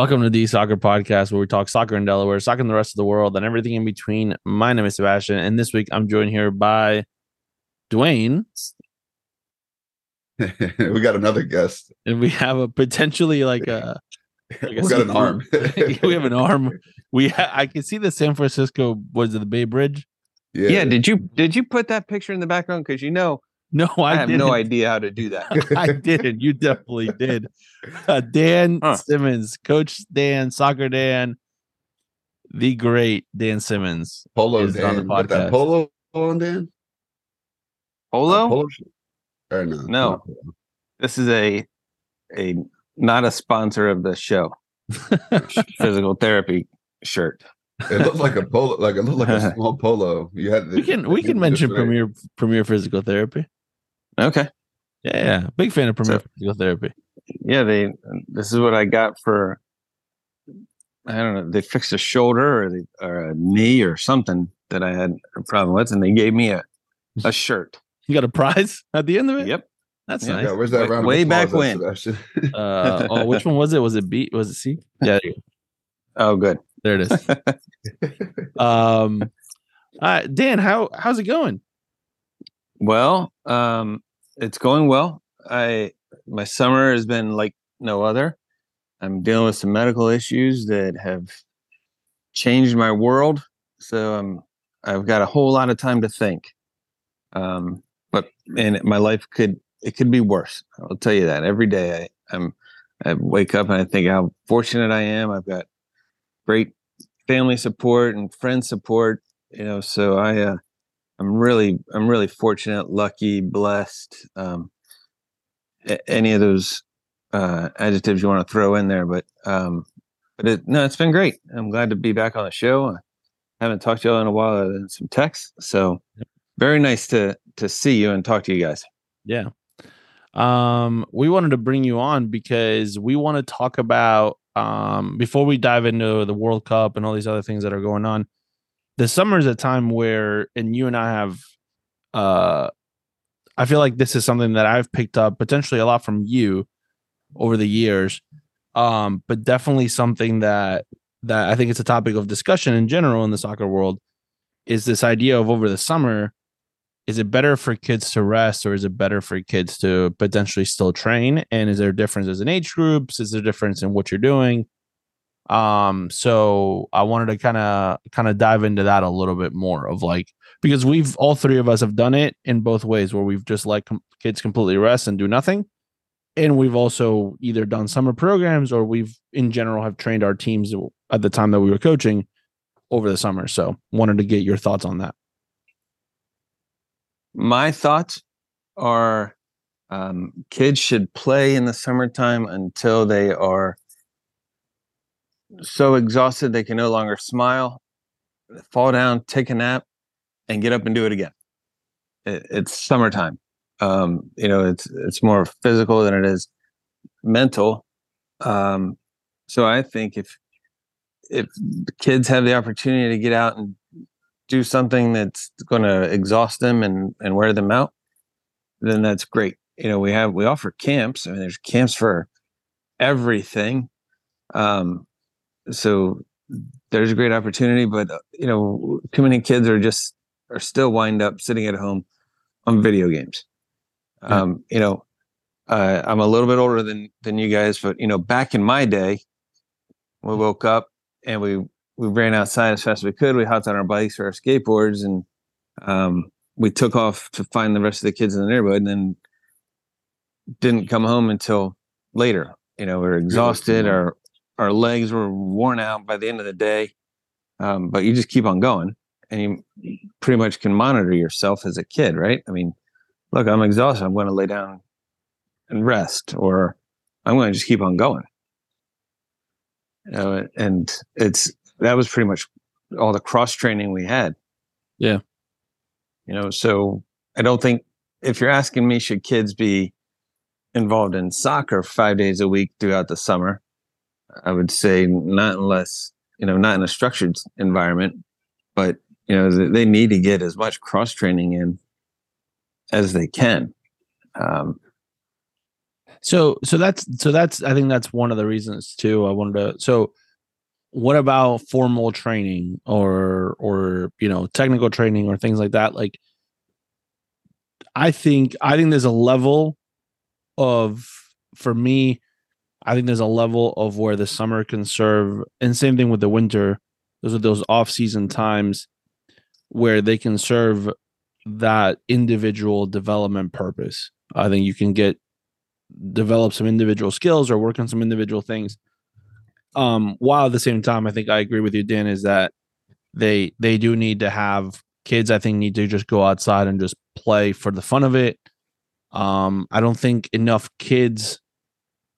Welcome to the Soccer Podcast, where we talk soccer in Delaware, soccer in the rest of the world, and everything in between. My name is Sebastian, and this week I'm joined here by Dwayne, we got another guest. and we have a potentially like uh, a. like we got an arm. we have an arm. We ha- I can see the San Francisco was it the Bay Bridge? yeah. Yeah. did you did you put that picture in the background? Because you know No, I, I, have didn't. no idea how to do that. I didn't. You definitely did. Uh, Dan Huh. Simmons, Coach Dan, Soccer Dan, the great Dan Simmons. Polo is on the Dan. With that podcast. polo on Dan? Polo. Polo shirt? Or no? No. This is a a not a sponsor of the show. Physical therapy shirt. It looked like a polo, like it looked like a small polo. You had we can we can mention Premier. Premier Premier Physical Therapy. Okay. Yeah, yeah. Big fan of Premier So- Physical Therapy. Yeah. They. This is what I got for. I don't know. They fixed a shoulder or, the, or a knee or something that I had a problem with, and they gave me a a shirt. You got a prize at the end of it. Yep. that's Yeah. nice. Yeah, where's that Way- round of way back when. Uh, oh, which one was it? Was it B? Was it C? Yeah, there, you go. Oh, good. there it is. Um, uh, Dan, how how's it going? Well, um, it's going well. I my summer has been like no other. I'm dealing with some medical issues that have changed my world. So um, I've got a whole lot of time to think. Um, but and my life could it could be worse. I'll tell you that every day. I, I'm I wake up and I think how fortunate I am. I've got great family support and friend support. You know, so I uh, I'm really I'm really fortunate, lucky, blessed. Um, a- any of those uh, adjectives you want to throw in there, but um, but it, no, it's been great. I'm glad to be back on the show. I haven't talked to y'all in a while other than some texts, so very nice to to see you and talk to you guys. Yeah. Um, we wanted to bring you on because we want to talk about um before we dive into the World Cup and all these other things that are going on. The summer is a time where and you and I have uh I feel like this is something that I've picked up potentially a lot from you over the years. Um, but definitely something that that I think it's a topic of discussion in general in the soccer world is this idea of over the summer is it better for kids to rest or is it better for kids to potentially still train and is there differences in age groups is there a difference in what you're doing um so i wanted to kind of kind of dive into that a little bit more of like because we've all three of us have done it in both ways where we've just let com- kids completely rest and do nothing. And we've also either done summer programs or we've in general have trained our teams at the time that we were coaching over the summer. So wanted to get your thoughts on that. My thoughts are um, kids should play in the summertime until they are so exhausted they can no longer smile, fall down, take a nap, and get up and do it again. It, it's summertime. Um, you know, it's it's more physical than it is mental. Um, so I think if if kids have the opportunity to get out and do something that's going to exhaust them and and wear them out, then that's great. You know, we have we offer camps. I mean, there's camps for everything. Um, so there's a great opportunity, but uh, you know, too many kids are just are still wind up sitting at home on video games. Yeah. Um, you know, uh, I'm a little bit older than than you guys, but you know, back in my day, we woke up and we we ran outside as fast as we could. We hopped on our bikes or our skateboards, and um, we took off to find the rest of the kids in the neighborhood, and then didn't come home until later. You know, we are exhausted. yeah. Our our legs were worn out by the end of the day. Um, but you just keep on going, and you pretty much can monitor yourself as a kid, right? I mean, look, I'm exhausted. I'm going to lay down and rest, or I'm going to just keep on going. Know, and it's that was pretty much all the cross training we had. Yeah. You know, so I don't think if you're asking me, should kids be involved in soccer five days a week throughout the summer? I would say not unless, you know, not in a structured environment, but, you know, they need to get as much cross training in as they can. Um, So so that's so that's I think that's one of the reasons too. I wanted to so what about formal training or or you know technical training or things like that? Like I think I think there's a level of for me, I think there's a level of where the summer can serve and same thing with the winter. Those are those off season times where they can serve that individual development purpose. I think you can get develop some individual skills or work on some individual things. Um, while at the same time, I think I agree with you, Dan, is that they they do need to have kids. I think need to just go outside and just play for the fun of it. Um, I don't think enough kids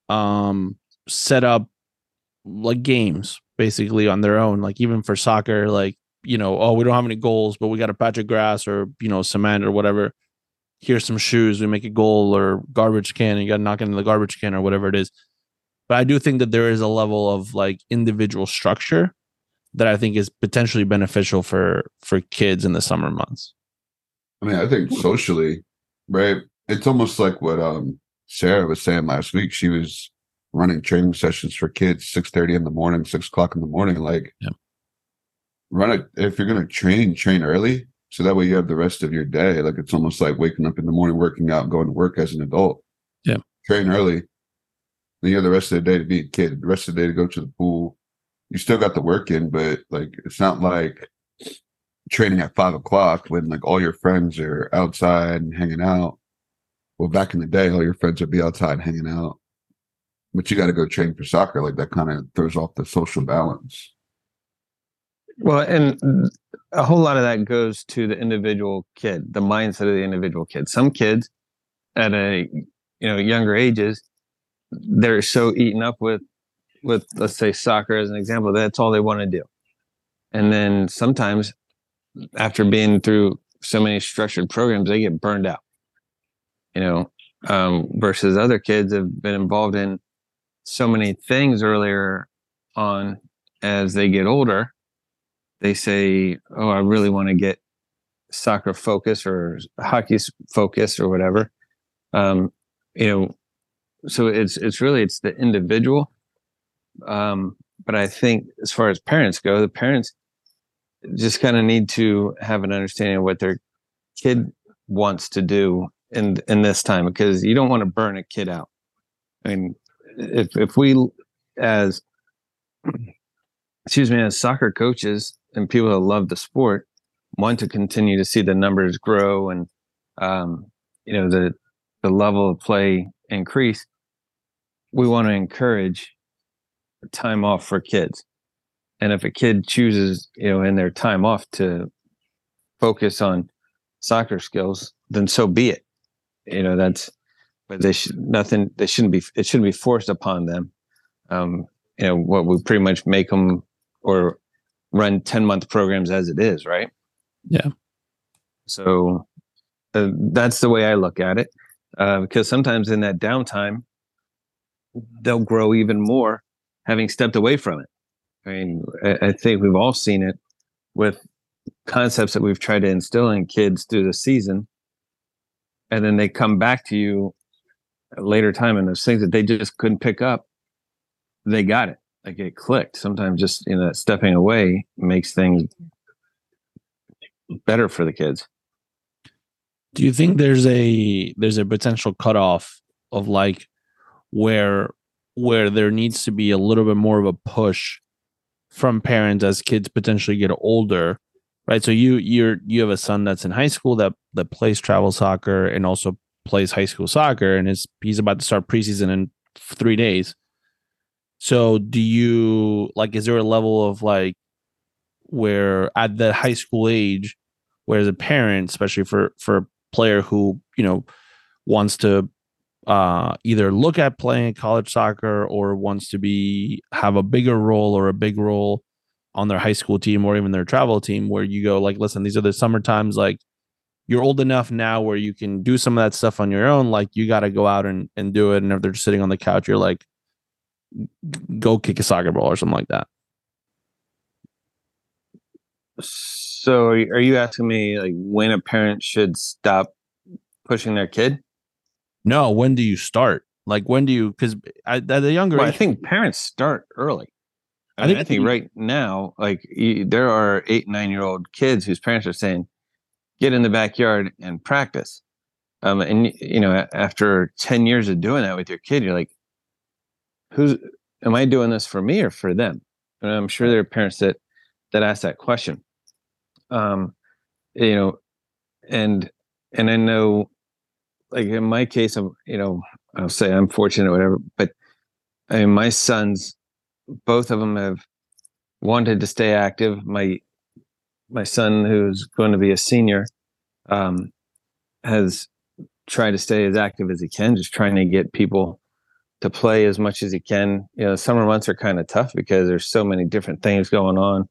um set up like games basically on their own. Like even for soccer, like you know, oh, we don't have any goals, but we got a patch of grass or you know cement or whatever here's some shoes, we make a goal or garbage can, and you got to knock into the garbage can or whatever it is. But I do think that there is a level of like individual structure that I think is potentially beneficial for for kids in the summer months. I mean, I think socially, right? It's almost like what um Sarah was saying last week. She was running training sessions for kids, six thirty in the morning, six o'clock in the morning. Like, yeah. run it if you're gonna train, train early so that way you have the rest of your day. Like it's almost like waking up in the morning, working out, going to work as an adult. Yeah. Train early. Then you have the rest of the day to be a kid, the rest of the day to go to the pool. You still got the work in, but like it's not like training at five o'clock when like all your friends are outside and hanging out. Well, back in the day, all your friends would be outside hanging out. But you got to go train for soccer. Like that kind of throws off the social balance. Well, and a whole lot of that goes to the individual kid, the mindset of the individual kid. Some kids at a you know younger ages, they're so eaten up with with let's say soccer as an example, that's all they want to do. And then sometimes after being through so many structured programs, they get burned out. You know, um, versus other kids have been involved in so many things earlier on as they get older they say, "Oh, I really want to get soccer focus or hockey focus or whatever." Um, you know, so it's it's really it's the individual. Um, but I think as far as parents go, the parents just kind of need to have an understanding of what their kid wants to do in in this time because you don't want to burn a kid out. I mean, if if we as excuse me as soccer coaches and people that love the sport want to continue to see the numbers grow and um, you know the the level of play increase we want to encourage time off for kids and if a kid chooses you know in their time off to focus on soccer skills then so be it you know that's but they should nothing they shouldn't be it shouldn't be forced upon them um you know what we pretty much make them or run 10 month programs as it is, right? Yeah. So uh, that's the way I look at it. Uh, because sometimes in that downtime, they'll grow even more having stepped away from it. I mean, I, I think we've all seen it with concepts that we've tried to instill in kids through the season. And then they come back to you later time and those things that they just couldn't pick up, they got it like it clicked. Sometimes just you know stepping away makes things better for the kids. Do you think there's a there's a potential cutoff of like where where there needs to be a little bit more of a push from parents as kids potentially get older right? So you you're you have a son that's in high school that that plays travel soccer and also plays high school soccer and is he's about to start preseason in three days. So do you like is there a level of like where at the high school age, where as a parent, especially for for a player who, you know, wants to uh either look at playing college soccer or wants to be have a bigger role or a big role on their high school team or even their travel team where you go like listen these are the summer times like you're old enough now where you can do some of that stuff on your own like you got to go out and, and do it and if they're just sitting on the couch you're like go kick a soccer ball or something like that. So are you asking me like when a parent should stop pushing their kid? No, when do you start? Like when do you? Because at a younger Well, I think parents start early. I, I mean, think I think right now, like you, there are eight, nine year old kids whose parents are saying, "Get in the backyard and practice." Um, and you know, after ten years of doing that with your kid, you're like, "Who's am I doing this for me or for them?" And I'm sure there are parents that that ask that question. Um, you know, and and I know, like in my case, I'm you know, I'll say I'm fortunate, or whatever, but I mean, my sons, both of them have wanted to stay active. My my son, who's going to be a senior, um, has tried to stay as active as he can, just trying to get people to play as much as he can. You know, summer months are kind of tough because there's so many different things going on,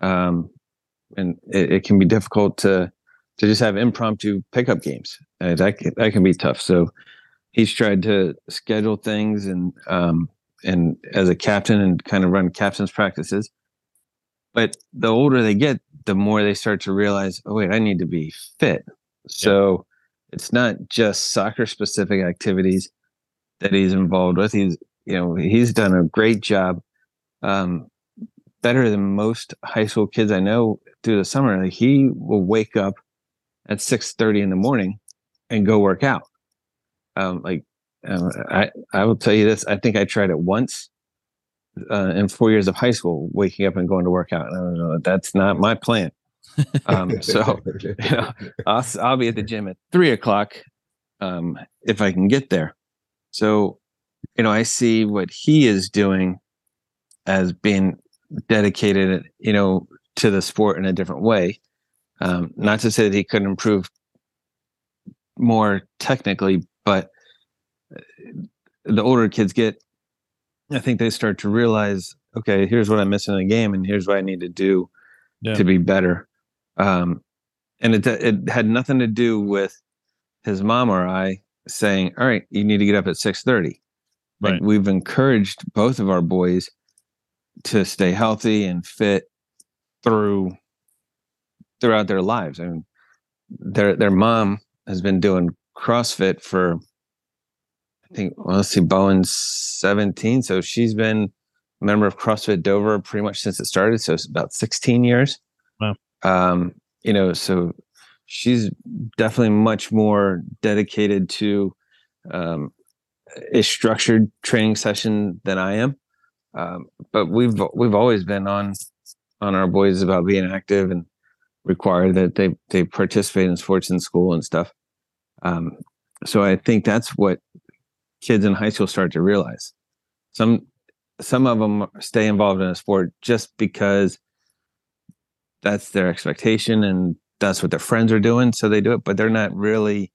um, and it, it can be difficult to to just have impromptu pickup games. Uh, that can, that can be tough. So he's tried to schedule things and um, and as a captain and kind of run captain's practices. But the older they get, the more they start to realize, oh wait, I need to be fit. So it's not just soccer specific activities that he's involved with. He's you know he's done a great job, um, better than most high school kids I know through the summer. Like he will wake up at six thirty in the morning and go work out. Um, like um, I, I will tell you this. I think I tried it once uh, in four years of high school, waking up and going to work out. And I don't know. That's not my plan. Um, so you know, I'll, I'll be at the gym at three o'clock um, if I can get there. So, you know, I see what he is doing as being dedicated, you know, to the sport in a different way. Um, not to say that he couldn't improve more technically, but the older kids get, I think they start to realize, okay, here's what I'm missing in the game, and here's what I need to do Yeah. to be better. Um, and it it had nothing to do with his mom or I saying, "All right, you need to get up at 6:30." Like Right. we've encouraged both of our boys to stay healthy and fit through throughout their lives. I mean, their their mom has been doing CrossFit for I think well, let's see, Bowen's 17, so she's been a member of CrossFit Dover pretty much since it started. So it's about 16 years. Wow. Um, you know, so she's definitely much more dedicated to um, a structured training session than I am. Um, but we've we've always been on on our boys about being active and require that they they participate in sports in school and stuff. Um, so I think that's what kids in high school start to realize. Some some of them stay involved in a sport just because that's their expectation and that's what their friends are doing, so they do it. But they're not really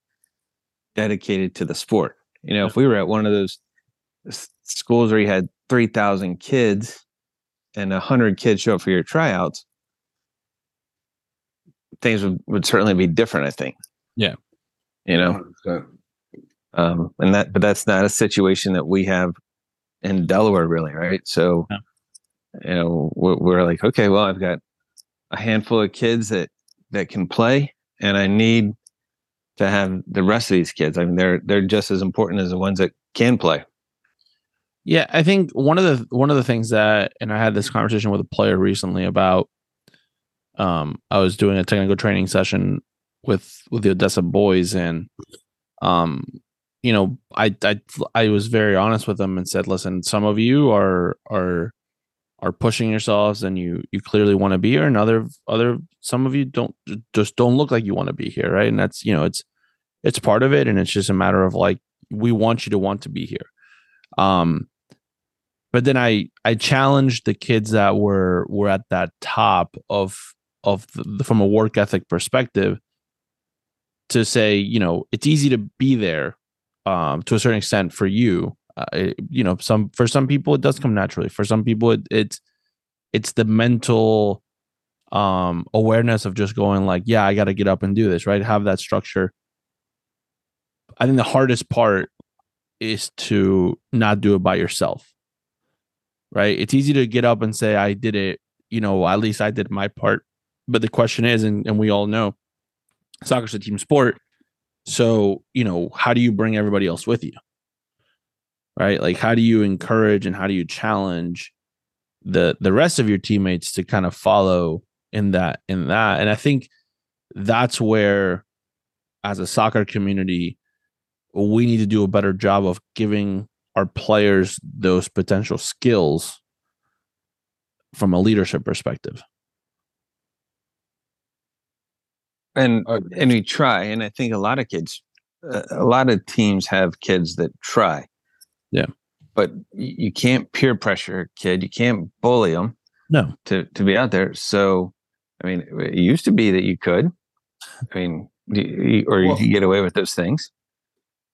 dedicated to the sport. You know, if we were at one of those schools where you had three thousand kids and a hundred kids show up for your tryouts, things would, would certainly be different. I think. Yeah. You know, 100%. Um, and that but that's not a situation that we have in Delaware, really, right? So, No. you know, we're, we're like, okay, well, I've got a handful of kids that that can play, and I need to have the rest of these kids. I mean, they're they're just as important as the ones that can play. Yeah, I think one of the one of the things that, and I had this conversation with a player recently about. Um, I was doing a technical training session with with the Odessa boys, and um, you know, I I I was very honest with them and said, listen, some of you are are are pushing yourselves, and you you clearly want to be here, and other other some of you don't just don't look like you want to be here, right? And that's you know, it's it's part of it, and it's just a matter of like we want you to want to be here. Um, but then I I challenged the kids that were were at that top of of the, from a work ethic perspective to say you know it's easy to be there um, to a certain extent for you. Uh, it- you know, some for some people it does come naturally. For some people it, it's it's the mental um awareness of just going like yeah i got to get up and do this right have that structure i think the hardest part is to not do it by yourself right it's easy to get up and say i did it you know at least i did my part but the question is and, and we all know soccer's a team sport so you know how do you bring everybody else with you right? Like how do you encourage and how do you challenge the the rest of your teammates to kind of follow in that in that? And I think that's where as a soccer community we need to do a better job of giving our players those potential skills from a leadership perspective. And and we try, and I think a lot of kids, uh, a lot of teams have kids that try. Yeah, but you can't peer pressure a kid. You can't bully them. No, to to be out there. So, I mean, it used to be that you could. I mean, or you could get away with those things,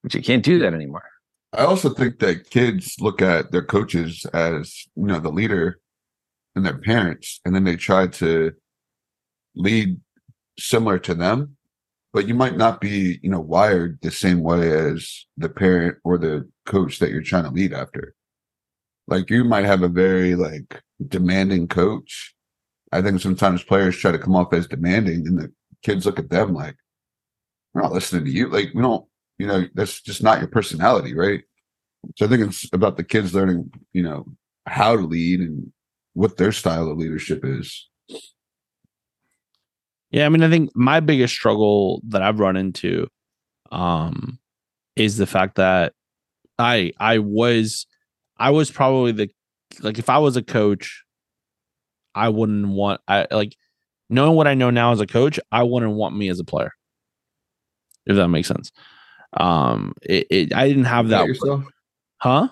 but you can't do that anymore. I also think that kids look at their coaches as you know the leader and their parents, and then they try to lead similar to them, but you might not be you know wired the same way as the parent or the coach that you're trying to lead after. Like you might have a very like demanding coach. I think sometimes players try to come off as demanding, and the kids look at them like, "We're not listening to you." Like we don't you know, that's just not your personality, right? So I think it's about the kids learning, you know, how to lead and what their style of leadership is. Yeah, I mean, I think my biggest struggle that I've run into um is the fact that I I was I was probably the like if I was a coach, I wouldn't want I like knowing what I know now as a coach, I wouldn't want me as a player. If that makes sense. Um, it, it I didn't have that. Yourself? Huh?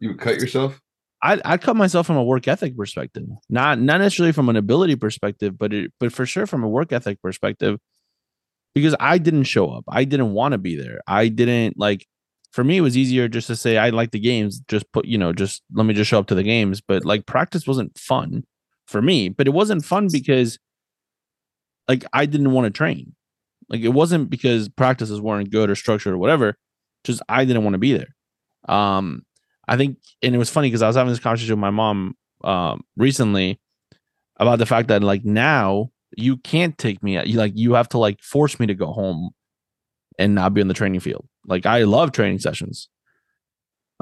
You would cut yourself? I I cut myself from a work ethic perspective, not not necessarily from an ability perspective, but it, but for sure from a work ethic perspective, because I didn't show up. I didn't want to be there. I didn't like. For me, it was easier just to say I like the games. Just put you know, just let me just show up to the games. But like practice wasn't fun for me. But it wasn't fun because like I didn't want to train. Like it wasn't because practices weren't good or structured or whatever. Just I didn't want to be there. Um, I think, and it was funny because I was having this conversation with my mom um recently about the fact that like now you can't take me you like you have to like force me to go home and not be in the training field. Like I love training sessions.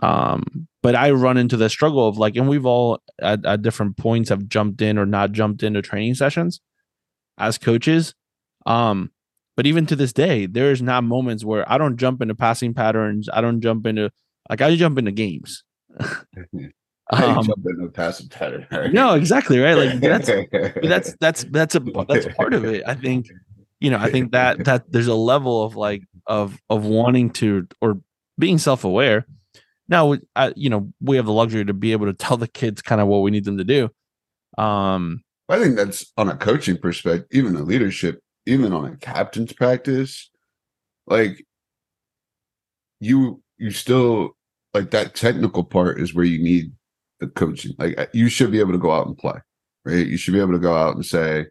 Um, but I run into the struggle of like, and we've all at, at different points have jumped in or not jumped into training sessions as coaches. Um, but even to this day, there's not moments where I don't jump into passing patterns. I don't jump into like I jump into games. um, jump into passing pattern. Right? No, exactly right. Like that's that's that's that's a that's part of it. I think you know. I think that that there's a level of like of of wanting to or being self aware. Now, I, you know, we have the luxury to be able to tell the kids kind of what we need them to do. Um, I think that's on a coaching perspective, even a leadership even on a captain's practice, like you you still like that technical part is where you need the coaching. Like you should be able to go out and play, right? You should be able to go out and say,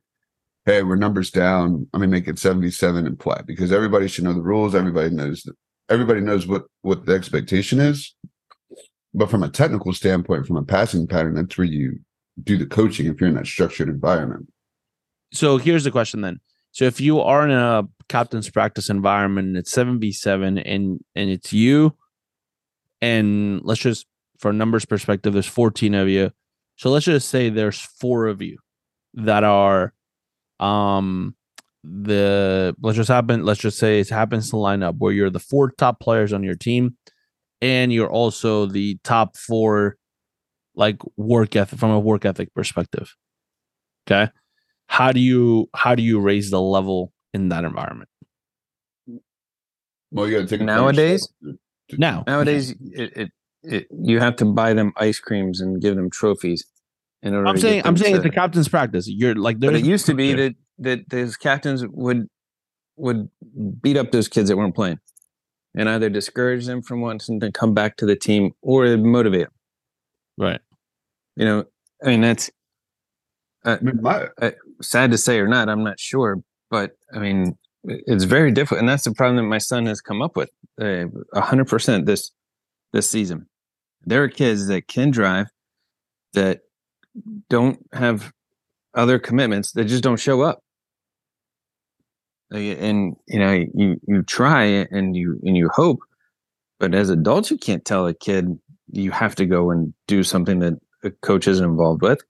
"Hey, we're numbers down. Let me make it seventy-seven and play," because everybody should know the rules. Everybody knows everybody knows what what the expectation is. But from a technical standpoint, from a passing pattern, that's where you do the coaching if you're in that structured environment. So here's the question then. So if you are in a captain's practice environment and it's seven v seven and and it's you, and let's just for numbers perspective, there's 14 of you. So let's just say there's four of you that are um the let's just happen let's just say it happens to line up where you're the four top players on your team and you're also the top four like work ethic from a work ethic perspective. Okay? How do you how do you raise the level in that environment. Well you gotta take nowadays? Now. Nowadays it, it, it, you have to buy them ice creams and give them trophies in order i'm saying i'm saying to, it's a captain's practice. You're like but it used to be that that those captains would would beat up those kids that weren't playing and either discourage them from wanting to come back to the team or motivate them right. You know i mean that's uh, I mean, my, uh, sad to say or not, I'm not sure, but I mean, it's very difficult, and that's the problem that my son has come up with. Uh, a hundred percent this this season. There are kids that can drive that don't have other commitments that just don't show up. And you know, you you try and you and you hope, but as adults, you can't tell a kid you have to go and do something that a coach isn't involved with.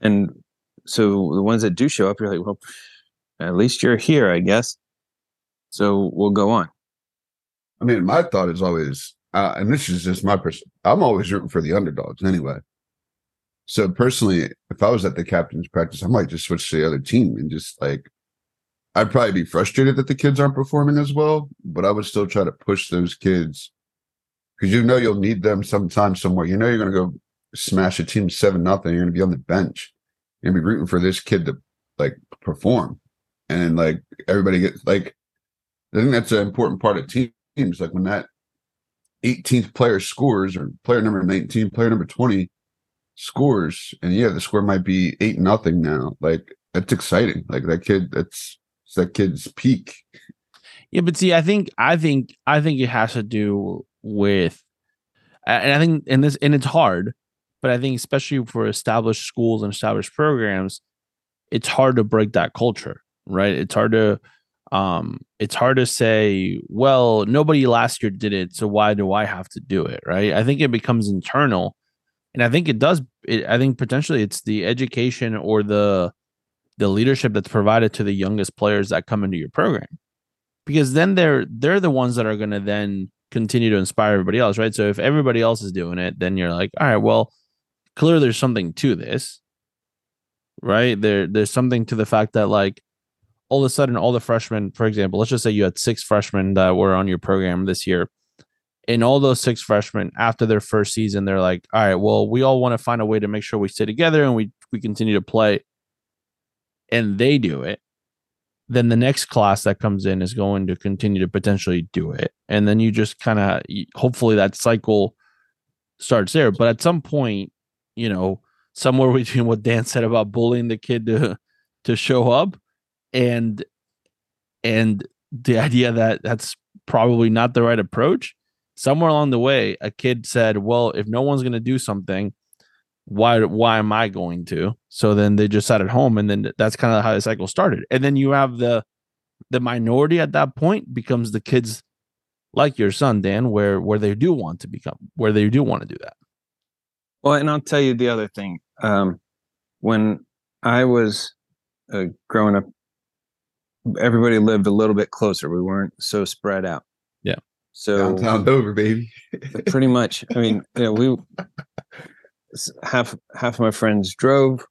And so the ones that do show up, you're like, well, at least you're here, I guess. So we'll go on. I mean, my thought is always, uh, and this is just my person. I'm always rooting for the underdogs anyway. So personally, if I was at the captain's practice, I might just switch to the other team and just like, I'd probably be frustrated that the kids aren't performing as well, but I would still try to push those kids because you know you'll need them sometime somewhere. You know you're going to go smash a team seven nothing. You're going to be on the bench. To be rooting for this kid to like perform, and like everybody gets like. I think that's an important part of teams. Like when that 18th player scores, or player number 19, player number 20 scores, and yeah, the score might be eight nothing now. Like that's exciting. Like that kid, that's that kid's peak. Yeah, but see, I think, I think, I think it has to do with, and I think, and this, and it's hard, but I think especially for established schools and established programs, it's hard to break that culture, right? It's hard to, um, it's hard to say, well, nobody last year did it, so why do I have to do it, right? I think it becomes internal, and I think it does. It, I think potentially it's the education or the the leadership that's provided to the youngest players that come into your program because then they're they're the ones that are going to then continue to inspire everybody else right so if everybody else is doing it then you're like all right well clearly there's something to this right there there's something to the fact that like all of a sudden all the freshmen for example let's just say you had six freshmen that were on your program this year and all those six freshmen after their first season they're like all right well we all want to find a way to make sure we stay together and we we continue to play and they do it, then the next class that comes in is going to continue to potentially do it. And then you just kind of hopefully that cycle starts there. But at some point, you know, somewhere between what Dan said about bullying the kid to to show up and and the idea that that's probably not the right approach, somewhere along the way, a kid said, Well, if no one's gonna do something, why why am I going to? So then they just sat at home, and then that's kind of how the cycle started. And then you have the the minority at that point becomes the kids like your son Dan, where where they do want to become, where they do want to do that. Well, and I'll tell you the other thing. Um, when I was uh, growing up, everybody lived a little bit closer. We weren't so spread out. Yeah. So downtown Dover, baby. pretty much. I mean, you know, we half half of my friends drove.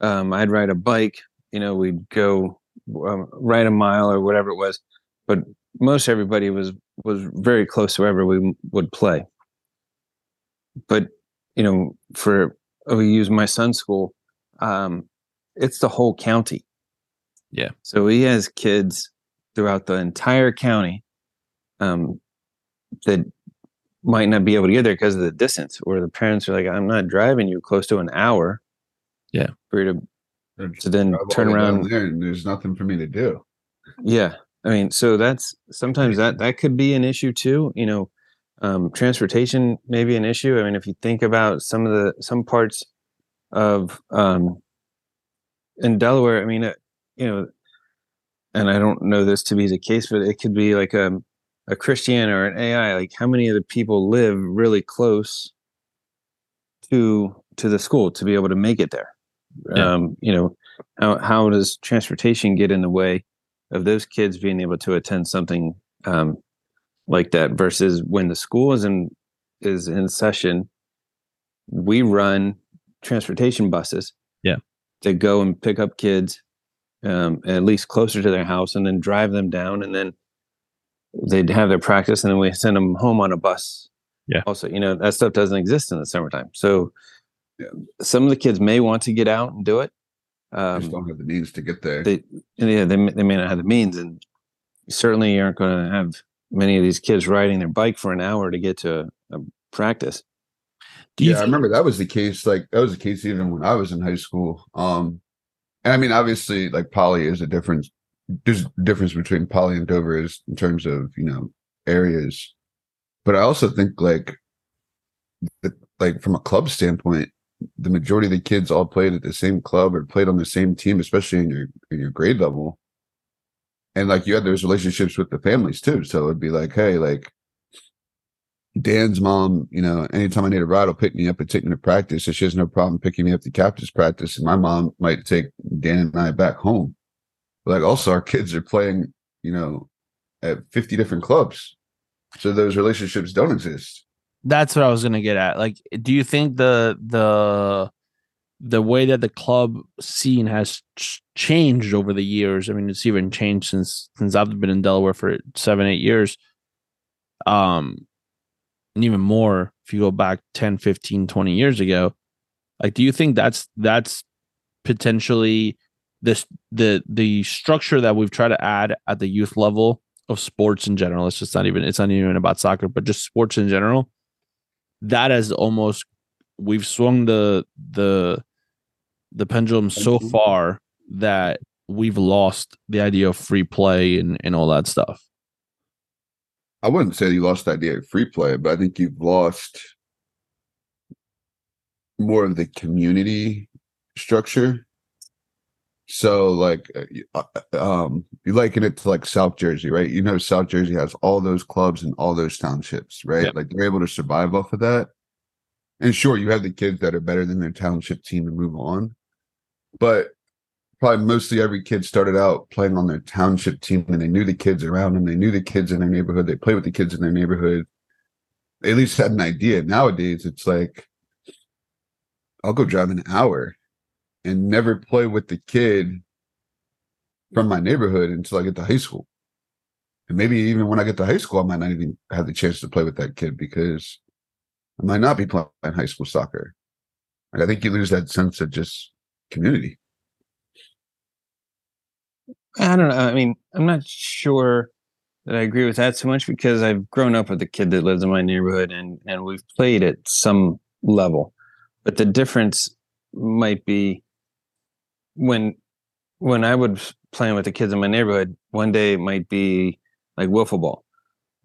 Um, I'd ride a bike. You know, we'd go um, ride a mile or whatever it was. But most everybody was was very close to wherever we would play. But you know, for oh, we use my son's school, um, it's the whole county. Yeah. So he has kids throughout the entire county um, that might not be able to get there because of the distance, or the parents are like, "I'm not driving you close to an hour." Yeah, for you to to then turn around there, and there's nothing for me to do. Yeah, I mean, so that's sometimes that that could be an issue too. You know, um, transportation may be an issue. I mean, if you think about some of the some parts of um, in Delaware, I mean, uh, you know, and I don't know this to be the case, but it could be like a um, a Christiana or an AI, like how many of the people live really close to to the school to be able to make it there? Yeah. Um, you know, how how does transportation get in the way of those kids being able to attend something um, like that versus when the school is in is in session, we run transportation buses. Yeah. To go and pick up kids um, at least closer to their house and then drive them down and then they'd have their practice and then we send them home on a bus. Yeah. Also, you know, that stuff doesn't exist in the summertime. So yeah. some of the kids may want to get out and do it. Um, just don't have the means to get there. They, yeah, they, they may not have the means, and certainly you aren't going to have many of these kids riding their bike for an hour to get to a, a practice. yeah, I remember that was the case. Like that was the case even when I was in high school. Um, and I mean, obviously, like Poly is a difference. there's a difference between Poly and Dover is in terms of you know areas, but I also think like the, like from a club standpoint, the majority of the kids all played at the same club or played on the same team, especially in your in your grade level. And like you had those relationships with the families too, so it'd be like, hey, like Dan's mom, you know, anytime I need a ride, will pick me up and take me to practice. So she has no problem picking me up to captain's practice. And my mom might take Dan and I back home. Like also our kids are playing, you know, at 50 different clubs. So those relationships don't exist. That's what I was gonna get at. Like, do you think the the the way that the club scene has ch- changed over the years? I mean, it's even changed since since I've been in Delaware for seven, eight years. Um, and even more if you go back 10, 15, 20 years ago. Like, do you think that's that's potentially this the the structure that we've tried to add at the youth level of sports in general? It's just not even it's not even about soccer, but just sports in general. That has almost we've swung the the the pendulum so far that we've lost the idea of free play and, and all that stuff. I wouldn't say you lost the idea of free play, but I think you've lost more of the community structure. So, like, uh, uh, um, you liken it to like South Jersey, right? You know, South Jersey has all those clubs and all those townships, right? Yep. Like, they're able to survive off of that. And sure, you have the kids that are better than their township team and move on, but probably mostly every kid started out playing on their township team and they knew the kids around them. They knew the kids in their neighborhood. They played with the kids in their neighborhood. They at least had an idea. Nowadays, it's like, I'll go drive an hour and never play with the kid from my neighborhood until I get to high school. And maybe even when I get to high school, I might not even have the chance to play with that kid because I might not be playing high school soccer. Like I think you lose that sense of just community. I don't know. I mean, I'm not sure that I agree with that so much because I've grown up with a kid that lives in my neighborhood and and we've played at some level. But the difference might be when when I would playing with the kids in my neighborhood, one day it might be like wiffle ball.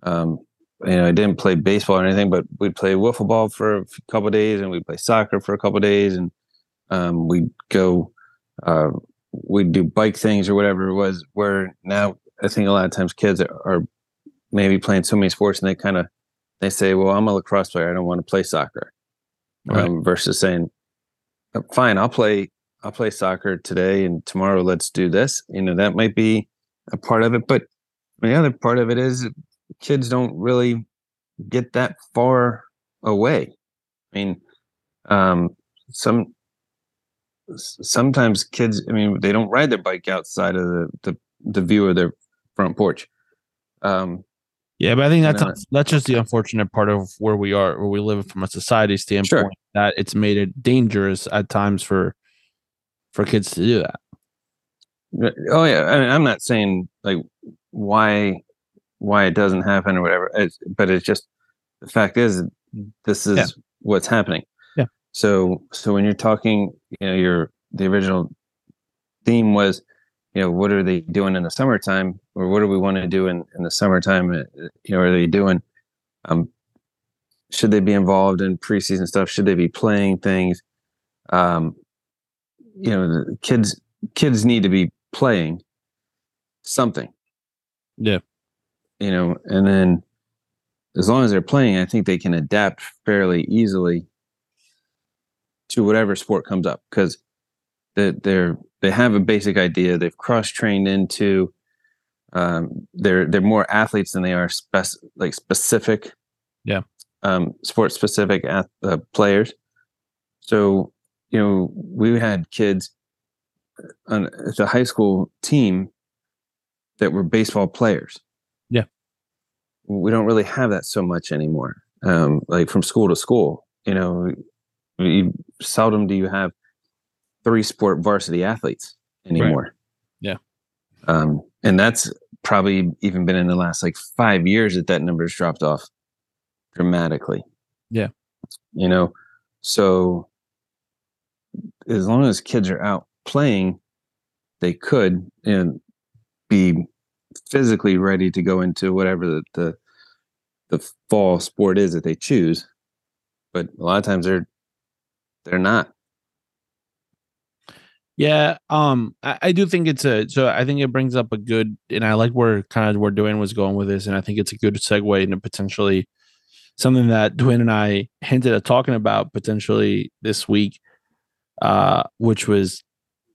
Um, you know, I didn't play baseball or anything, but we'd play wiffle ball for a couple days, and we'd play soccer for a couple days, and um, we'd go, uh, we'd do bike things or whatever it was. Where now I think a lot of times kids are, are maybe playing so many sports, and they kind of they say, "Well, I'm a lacrosse player. I don't want to play soccer," Right. um, versus saying, "Uh, "Fine, I'll play. I'll play soccer today, and tomorrow let's do this." You know, that might be a part of it, but the other part of it is kids don't really get that far away. I mean, um, some sometimes kids. I mean, they don't ride their bike outside of the the, the view of their front porch. Um, Yeah, but I think that's that's just the unfortunate part of where we are, where we live from a society standpoint. That it's made it dangerous at times for for kids to do that. Oh yeah, I mean, I'm not saying like why why it doesn't happen or whatever, it's, but it's just the fact is this is Yeah. what's happening. Yeah. So so when you're talking, you know, your the original theme was, you know, what are they doing in the summertime, or what do we want to do in in the summertime? uh, You know, are they doing? Um, should they be involved in preseason stuff? Should they be playing things? Um, you know, the kids kids need to be playing something. Yeah. You know, and then as long as they're playing, I think they can adapt fairly easily to whatever sport comes up because they, they're they have a basic idea. They've cross trained into. Um, they're they're more athletes than they are spec like specific. Yeah. Um, sport specific ath- uh, players. So you know we had kids on the high school team that were baseball players. Yeah. We don't really have that so much anymore. Um, like from school to school, you know, you, seldom do you have three sport varsity athletes anymore. Yeah. Um, and that's probably even been in the last like five years that that number's dropped off dramatically. Yeah. You know, so as long as kids are out playing, they could and be physically ready to go into whatever the, the the fall sport is that they choose. But a lot of times they're they're not. Yeah, um, I, I do think it's a so I think it brings up a good and I like where kind of where Dwayne was going with this, and I think it's a good segue into potentially something that Dwayne and I hinted at talking about potentially this week, uh, which was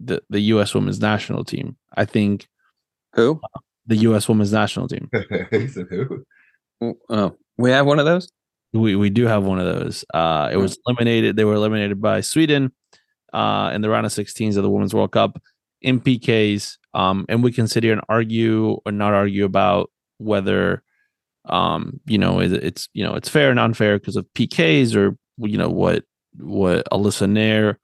the the U.S. Women's National Team. I think Who? the U.S. Women's National Team. said who? Oh, we have one of those. We we do have one of those. Uh, it was eliminated. They were eliminated by Sweden uh, in the round of 16s of the Women's World Cup in PKs. Um, and we can sit here and argue or not argue about whether, um, you know, it- it's you know it's fair and unfair because of PKs or you know what what Alyssa Naeher.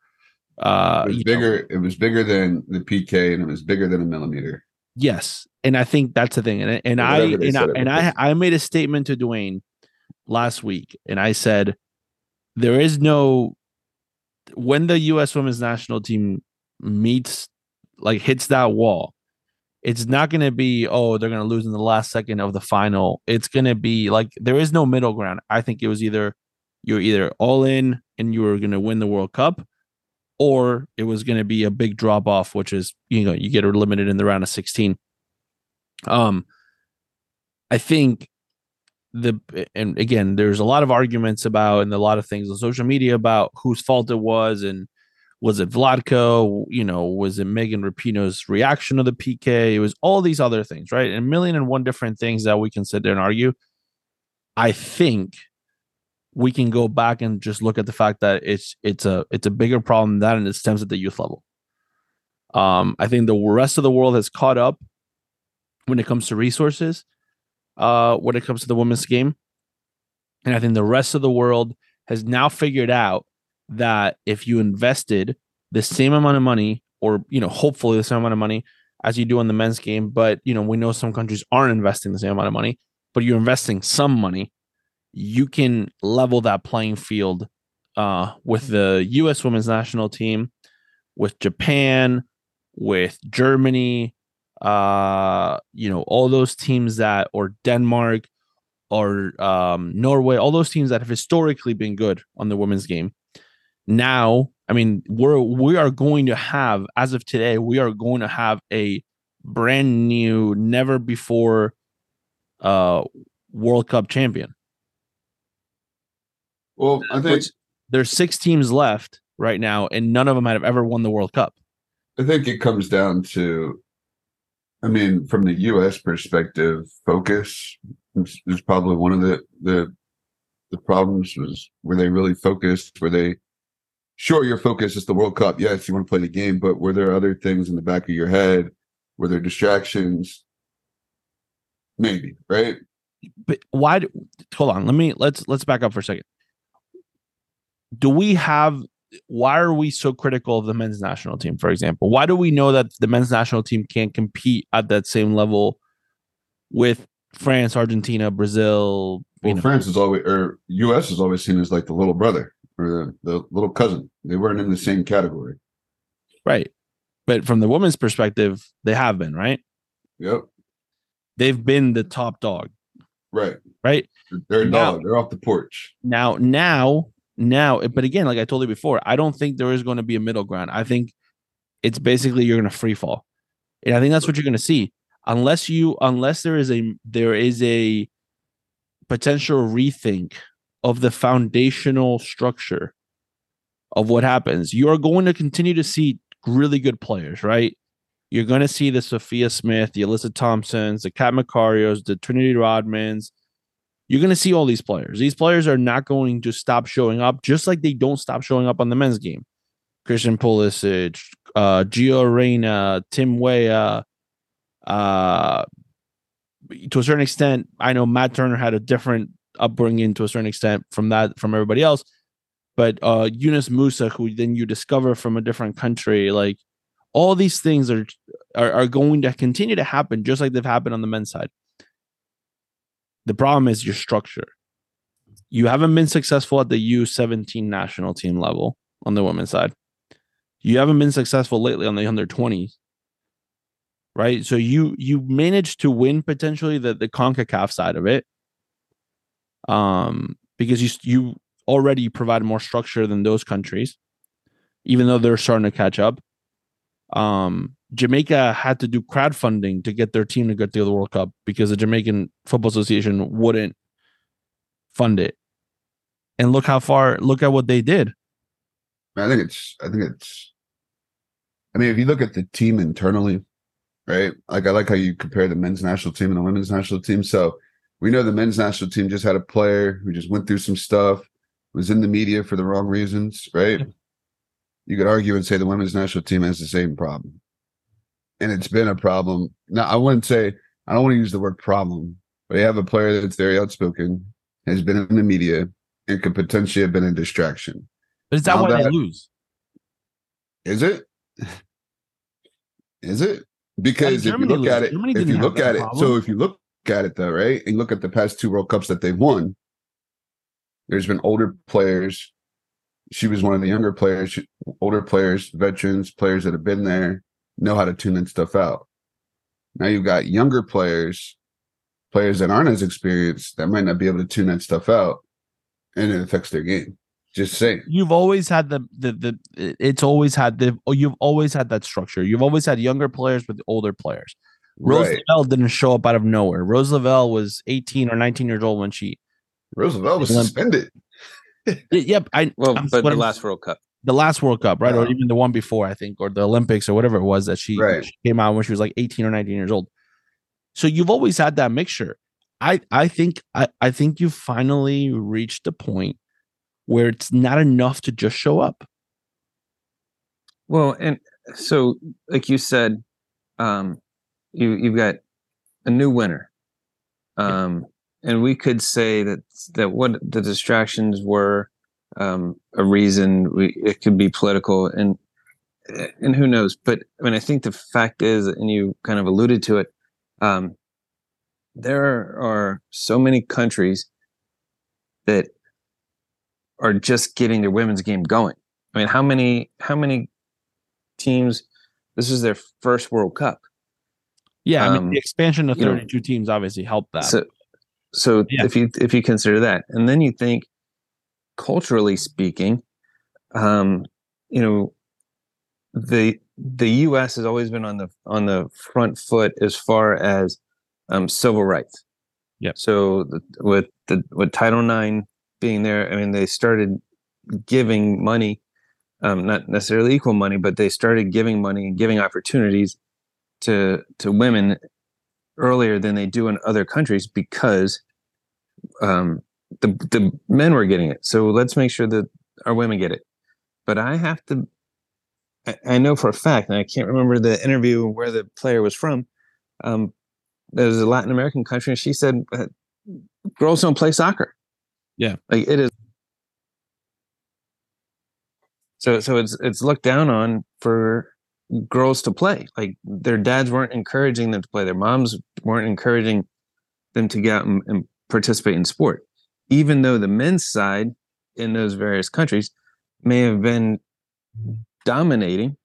Uh, It was you know, bigger. It was bigger than the PK, and it was bigger than a millimeter. Yes, and I think that's the thing. And and I and I and. I I made a statement to Dwayne last week, and I said there is no when the U.S. Women's National Team meets like hits that wall. It's not going to be oh they're going to lose in the last second of the final. It's going to be like there is no middle ground. I think it was either you're either all in and you were going to win the World Cup, or it was going to be a big drop off, which is you know you get eliminated in the round of 16. Um, I think the and again, there's a lot of arguments about and a lot of things on social media about whose fault it was and was it Vlatko? You know, was it Megan Rapinoe's reaction to the PK? It was all these other things, right? And a million and one different things that we can sit there and argue. I think we can go back and just look at the fact that it's it's a it's a bigger problem than that and it stems at the youth level. Um, I think the rest of the world has caught up when it comes to resources, uh, when it comes to the women's game. And I think the rest of the world has now figured out that if you invested the same amount of money, or you know, hopefully the same amount of money as you do in the men's game, but you know, we know some countries aren't investing the same amount of money, but you're investing some money, you can level that playing field uh, with the U.S. women's national team, with Japan, with Germany, uh, you know, all those teams that, or Denmark, or um, Norway, all those teams that have historically been good on the women's game. Now, I mean, we're we are going to have, as of today, we are going to have a brand new, never before, uh, World Cup champion. Well, I think Which- There's six teams left right now, and none of them have ever won the World Cup. I think it comes down to, I mean, from the U.S. perspective, focus is, probably one of the the the problems. Was were they really focused? Were they sure your focus is the World Cup? Yes, you want to play the game, but were there other things in the back of your head? Were there distractions? Maybe right. but why do, hold on let me let's let's back up for a second do we have why are we so critical of the men's national team for example why do we know that the men's national team can't compete at that same level with france argentina brazil Well, know, France is always or U.S. is always seen as like the little brother or the, the little cousin. They weren't in the same category. right but from the women's perspective they have been right Yep. they've been the top dog Right. right They're a Now- dog. They're off the porch. Now, now, now, but again, like I told you before, I don't think there is going to be a middle ground. I think it's basically you're going to free fall, and I think that's what you're going to see unless you unless there is a there is a potential rethink of the foundational structure of what happens. You are going to continue to see really good players, right? You're going to see the Sophia Smith, the Alyssa Thompsons, the Kat Macarios, the Trinity Rodmans, you're going to see all these players. These players are not going to stop showing up, just like they don't stop showing up on the men's game. Christian Pulisic, uh, Gio Reyna, Tim Weah, uh, to a certain extent, I know Matt Turner had a different upbringing to a certain extent from that from everybody else, but uh, Yunus Musah, who then you discover from a different country, like all these things are, are are going to continue to happen, just like they've happened on the men's side. The problem is your structure. You haven't been successful at the U17 national team level on the women's side. You haven't been successful lately on the under 20s. Right? So you you managed to win potentially the the CONCACAF side of it. Um because you you already provide more structure than those countries even though they're starting to catch up. Um Jamaica had to do crowdfunding to get their team to get to the World Cup because the Jamaican Football Association wouldn't fund it. and look how far. Look at what they did. I think it's. I think it's. I mean, if you look at the team internally, right? Like I like how you compare the men's national team and the women's national team. So we know the men's national team just had a player who just went through some stuff, was in the media for the wrong reasons, right? You could argue and say the women's national team has the same problem. And it's been a problem. Now, I wouldn't say, I don't want to use the word problem, but you have a player that's very outspoken, has been in the media, and could potentially have been a distraction. But is that Now why they lose? Is it? Is it? Because if you look at it, Germany if you look that at it, problem. so if you look at it though, right, and look at the past two World Cups that they've won, there's been older players. She was one of the younger players, she- older players, veterans, players that have been there, know how to tune that stuff out. Now you've got younger players, players that aren't as experienced that might not be able to tune that stuff out, and it affects their game. Just saying. You've always had the the the. It's always had the. Oh, you've always had that structure. You've always had younger players with older players. Rose Right. Lavelle didn't show up out of nowhere. Rose Lavelle was 18 or 19 years old when she. Rose Lavelle was suspended. Yep, I. Well, I'm- but the I'm- last World Cup. the last World Cup, right, or even the one before, I think, or the Olympics or whatever it was that she, Right. she came out when she was like 18 or 19 years old. So you've always had that mixture. I I think I, I think you finally reached the point where it's not enough to just show up. Well, and so like you said, um, you you've got a new winner, um, and we could say that that what the distractions were um, a reason. We it could be political, and and who knows. But I mean, I think the fact is, and you kind of alluded to it. Um, there are so many countries that are just getting their women's game going. I mean, how many how many teams? This is their first World Cup. Yeah, I mean Um, the expansion to you know, 32 teams obviously helped that. So, so Yeah. if you if you consider that, and then you think, culturally speaking, um, you know, the the U.S. has always been on the on the front foot as far as um, civil rights. Yeah. So the, with the with Title IX being there, I mean, they started giving money, um, not necessarily equal money, but they started giving money and giving opportunities to to women earlier than they do in other countries because um, the the men were getting it. So let's make sure that our women get it. But I have to. I, I know for a fact, and I can't remember the interview where the player was from. Um, there's a Latin American country, and she said, uh, "Girls don't play soccer." Yeah. like it is. So so it's it's looked down on for girls to play. Like their dads weren't encouraging them to play. Their moms weren't encouraging them to get out and, and participate in sport. Even though the men's side in those various countries may have been dominating,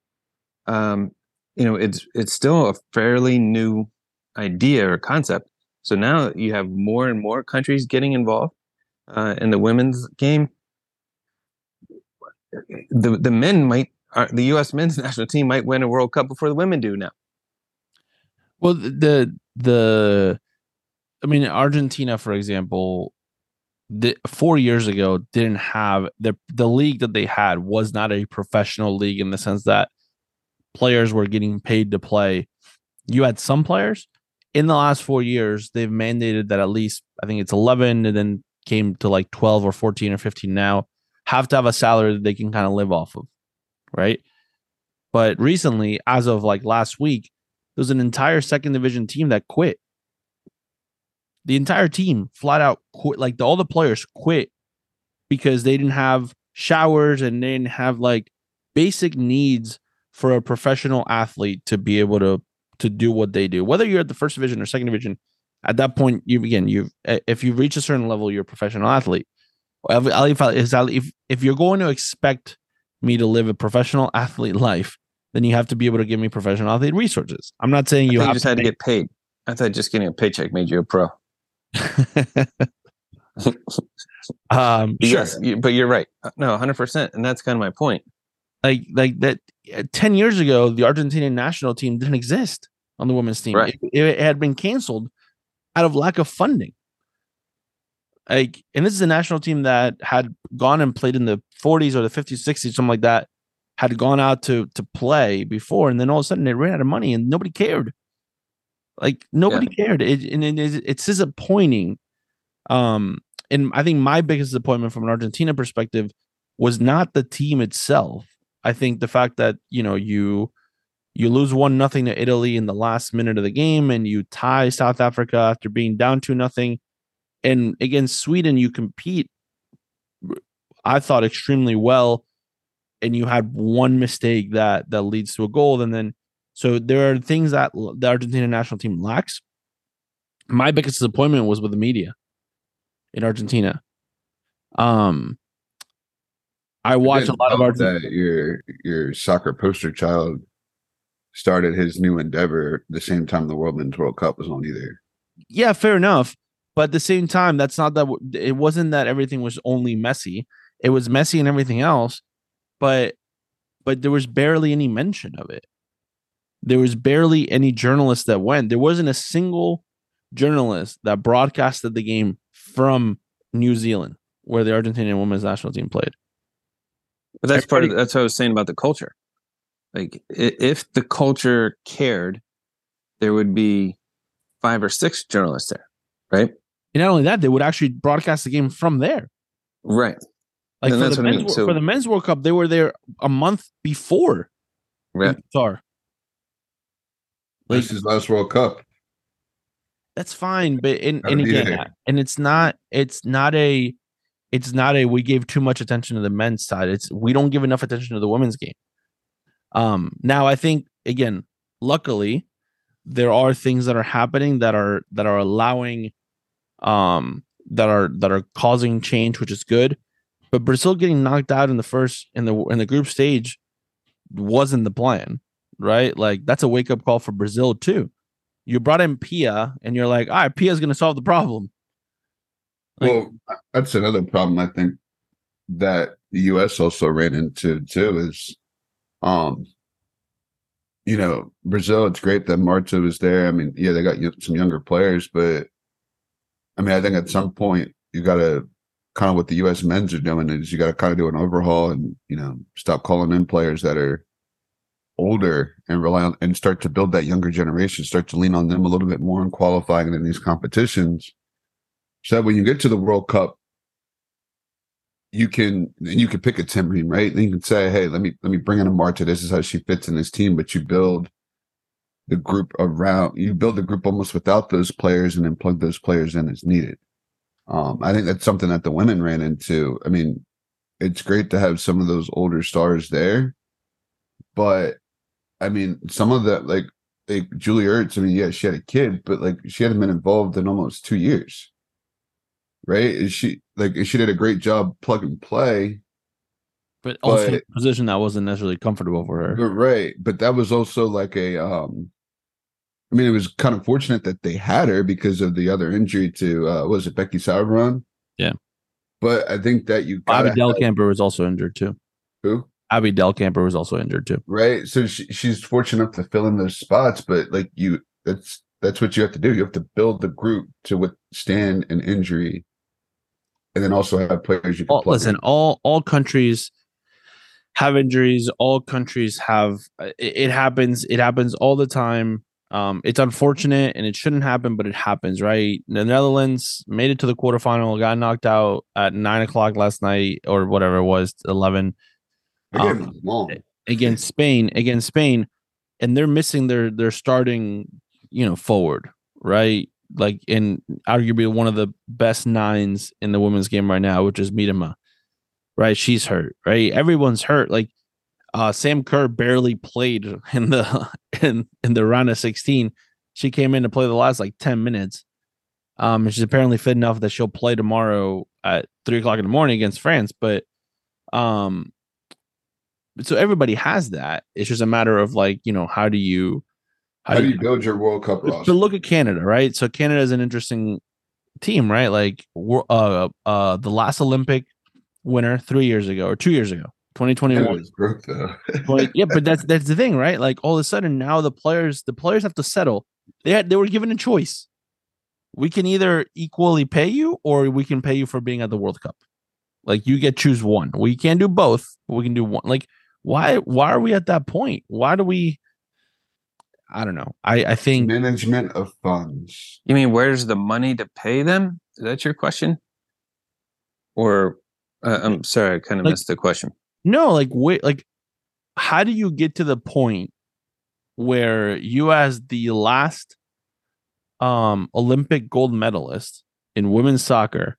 um, you know, it's it's still a fairly new idea or concept. So now you have more and more countries getting involved uh, in the women's game. The the men might Uh, the U.S. men's national team might win a World Cup before the women do now. Well, the the, the I mean, Argentina, for example, the, four years ago didn't have the the league that they had was not a professional league in the sense that players were getting paid to play. You had some players in the last four years. They've mandated that at least I think it's eleven, and then came to like twelve or fourteen or fifteen now have to have a salary that they can kind of live off of, right? But recently, as of like last week, there's an entire second division team that quit. The entire team flat out quit. Like the, all the players quit because they didn't have showers and they didn't have like basic needs for a professional athlete to be able to to do what they do. Whether you're at the first division or second division, at that point, you again, you eh, if you reach a certain level, you're a professional athlete. If, if if you're going to expect me to live a professional athlete life, then you have to be able to give me professional athlete resources. I'm not saying you have just had to get paid. I thought just getting a paycheck made you a pro. um, sure. Yes, you, but you're right. Uh, No, 100, percent and that's kind of my point. like like that. uh, Ten years ago, the Argentinian national team didn't exist on the women's team. Right. It, it had been canceled out of lack of funding. Like, and this is a national team that had gone and played in the 40s or the 50s, 60s, something like that, had gone out to to play before, and then all of a sudden they ran out of money and nobody cared. Like nobody cared, it, and it is it's disappointing. Um, and I think my biggest disappointment from an Argentina perspective was not the team itself. I think the fact that you know you you lose one nothing to Italy in the last minute of the game, and you tie South Africa after being down two nothing, and against Sweden you compete. I thought extremely well, and you had one mistake that that leads to a goal, and then so there are things that the Argentina national team lacks. My biggest disappointment was with the media in Argentina. Um, I watch a lot of Argentina. your your soccer poster child started his new endeavor the same time the World Men's World Cup was on either. Yeah, fair enough. But at the same time, that's not that it wasn't that everything was only messy. It was messy and everything else, but but there was barely any mention of it. There was barely any journalists that went. There wasn't a single journalist that broadcasted the game from New Zealand, where the Argentinian women's national team played. But that's part of that's what I was saying about the culture. Like if the culture cared, there would be five or six journalists there, right? And not only that, they would actually broadcast the game from there. Right. Like for the, men's, I mean. so, for the men's World Cup, they were there a month before. Right. Qatar. Like, this is last World Cup. That's fine, but and, and again, and it's not it's not a it's not a we gave too much attention to the men's side. It's we don't give enough attention to the women's game. Um, now I think again, luckily, there are things that are happening that are that are allowing um that are that are causing change, which is good. But Brazil getting knocked out in the first in the in the group stage wasn't the plan, right? Like that's a wake up call for Brazil too. You brought in Pia, and you're like, all right, Pia's going to solve the problem. Like, well, that's another problem I think that the U.S. also ran into too. Is um, you know, Brazil, it's great that Marta was there. I mean, yeah, they got some younger players, but I mean, I think at some point you got to kind of what the U.S. men's are doing is you got to kind of do an overhaul and you know stop calling in players that are older and rely on and start to build that younger generation, start to lean on them a little bit more in qualifying in these competitions. So that when you get to the World Cup, you can and you can pick a team, right? And you can say, hey, let me let me bring in a Marta. This is how she fits in this team. But you build the group around you build the group almost without those players and then plug those players in as needed. Um, I think that's something that the women ran into. I mean, it's great to have some of those older stars there, but I mean, some of that like like Julie Ertz, I mean, yeah, she had a kid, but like she hadn't been involved in almost two years right? Is she like she did a great job plug and play, but also but, a position that wasn't necessarily comfortable for her. Right, but that was also like a um I mean, it was kind of fortunate that they had her because of the other injury to uh was it Becky Sauerbrunn? Yeah. But I think that you Abby Del Camper was also injured too. Who? Abby Dahlkemper was also injured too. Right. So she, she's fortunate enough to fill in those spots, but like you that's that's what you have to do. You have to build the group to withstand an injury and then also have players you can all, listen. In. All all countries have injuries. All countries have it, it, happens. It happens all the time. Um, it's unfortunate and it shouldn't happen, but it happens, right? The Netherlands made it to the quarterfinal, got knocked out at nine o'clock last night or whatever it was, eleven. Um, against Spain, against Spain, and they're missing their their starting, you know, forward, right? like in arguably one of the best nines in the women's game right now, which is Miedema. Right, she's hurt. Right, everyone's hurt. Like uh, Sam Kerr barely played in the in in the round of sixteen. She came in to play the last like ten minutes. Um, she's apparently fit enough that she'll play tomorrow at three o'clock in the morning against France. But um, so everybody has that. It's just a matter of like you know how do you how, How do you build your World Cup roster? To look at Canada, right? So Canada is an interesting team, right? Like uh uh the last Olympic winner three years ago or two years ago, 2021. Broke, though. 20, yeah, but that's that's the thing, right? Like all of a sudden now the players the players have to settle. They had they were given a choice. we can either equally pay you or we can pay you for being at the World Cup. Like you get choose one. We can't do both, but we can do one. Like why why are we at that point? Why do we I don't know. I I think Management of funds. You mean where's the money to pay them? Is that your question? Or uh, I'm sorry, I kind of Like- missed the question. No, like wait, like how do you get to the point where you as the last um Olympic gold medalist in women's soccer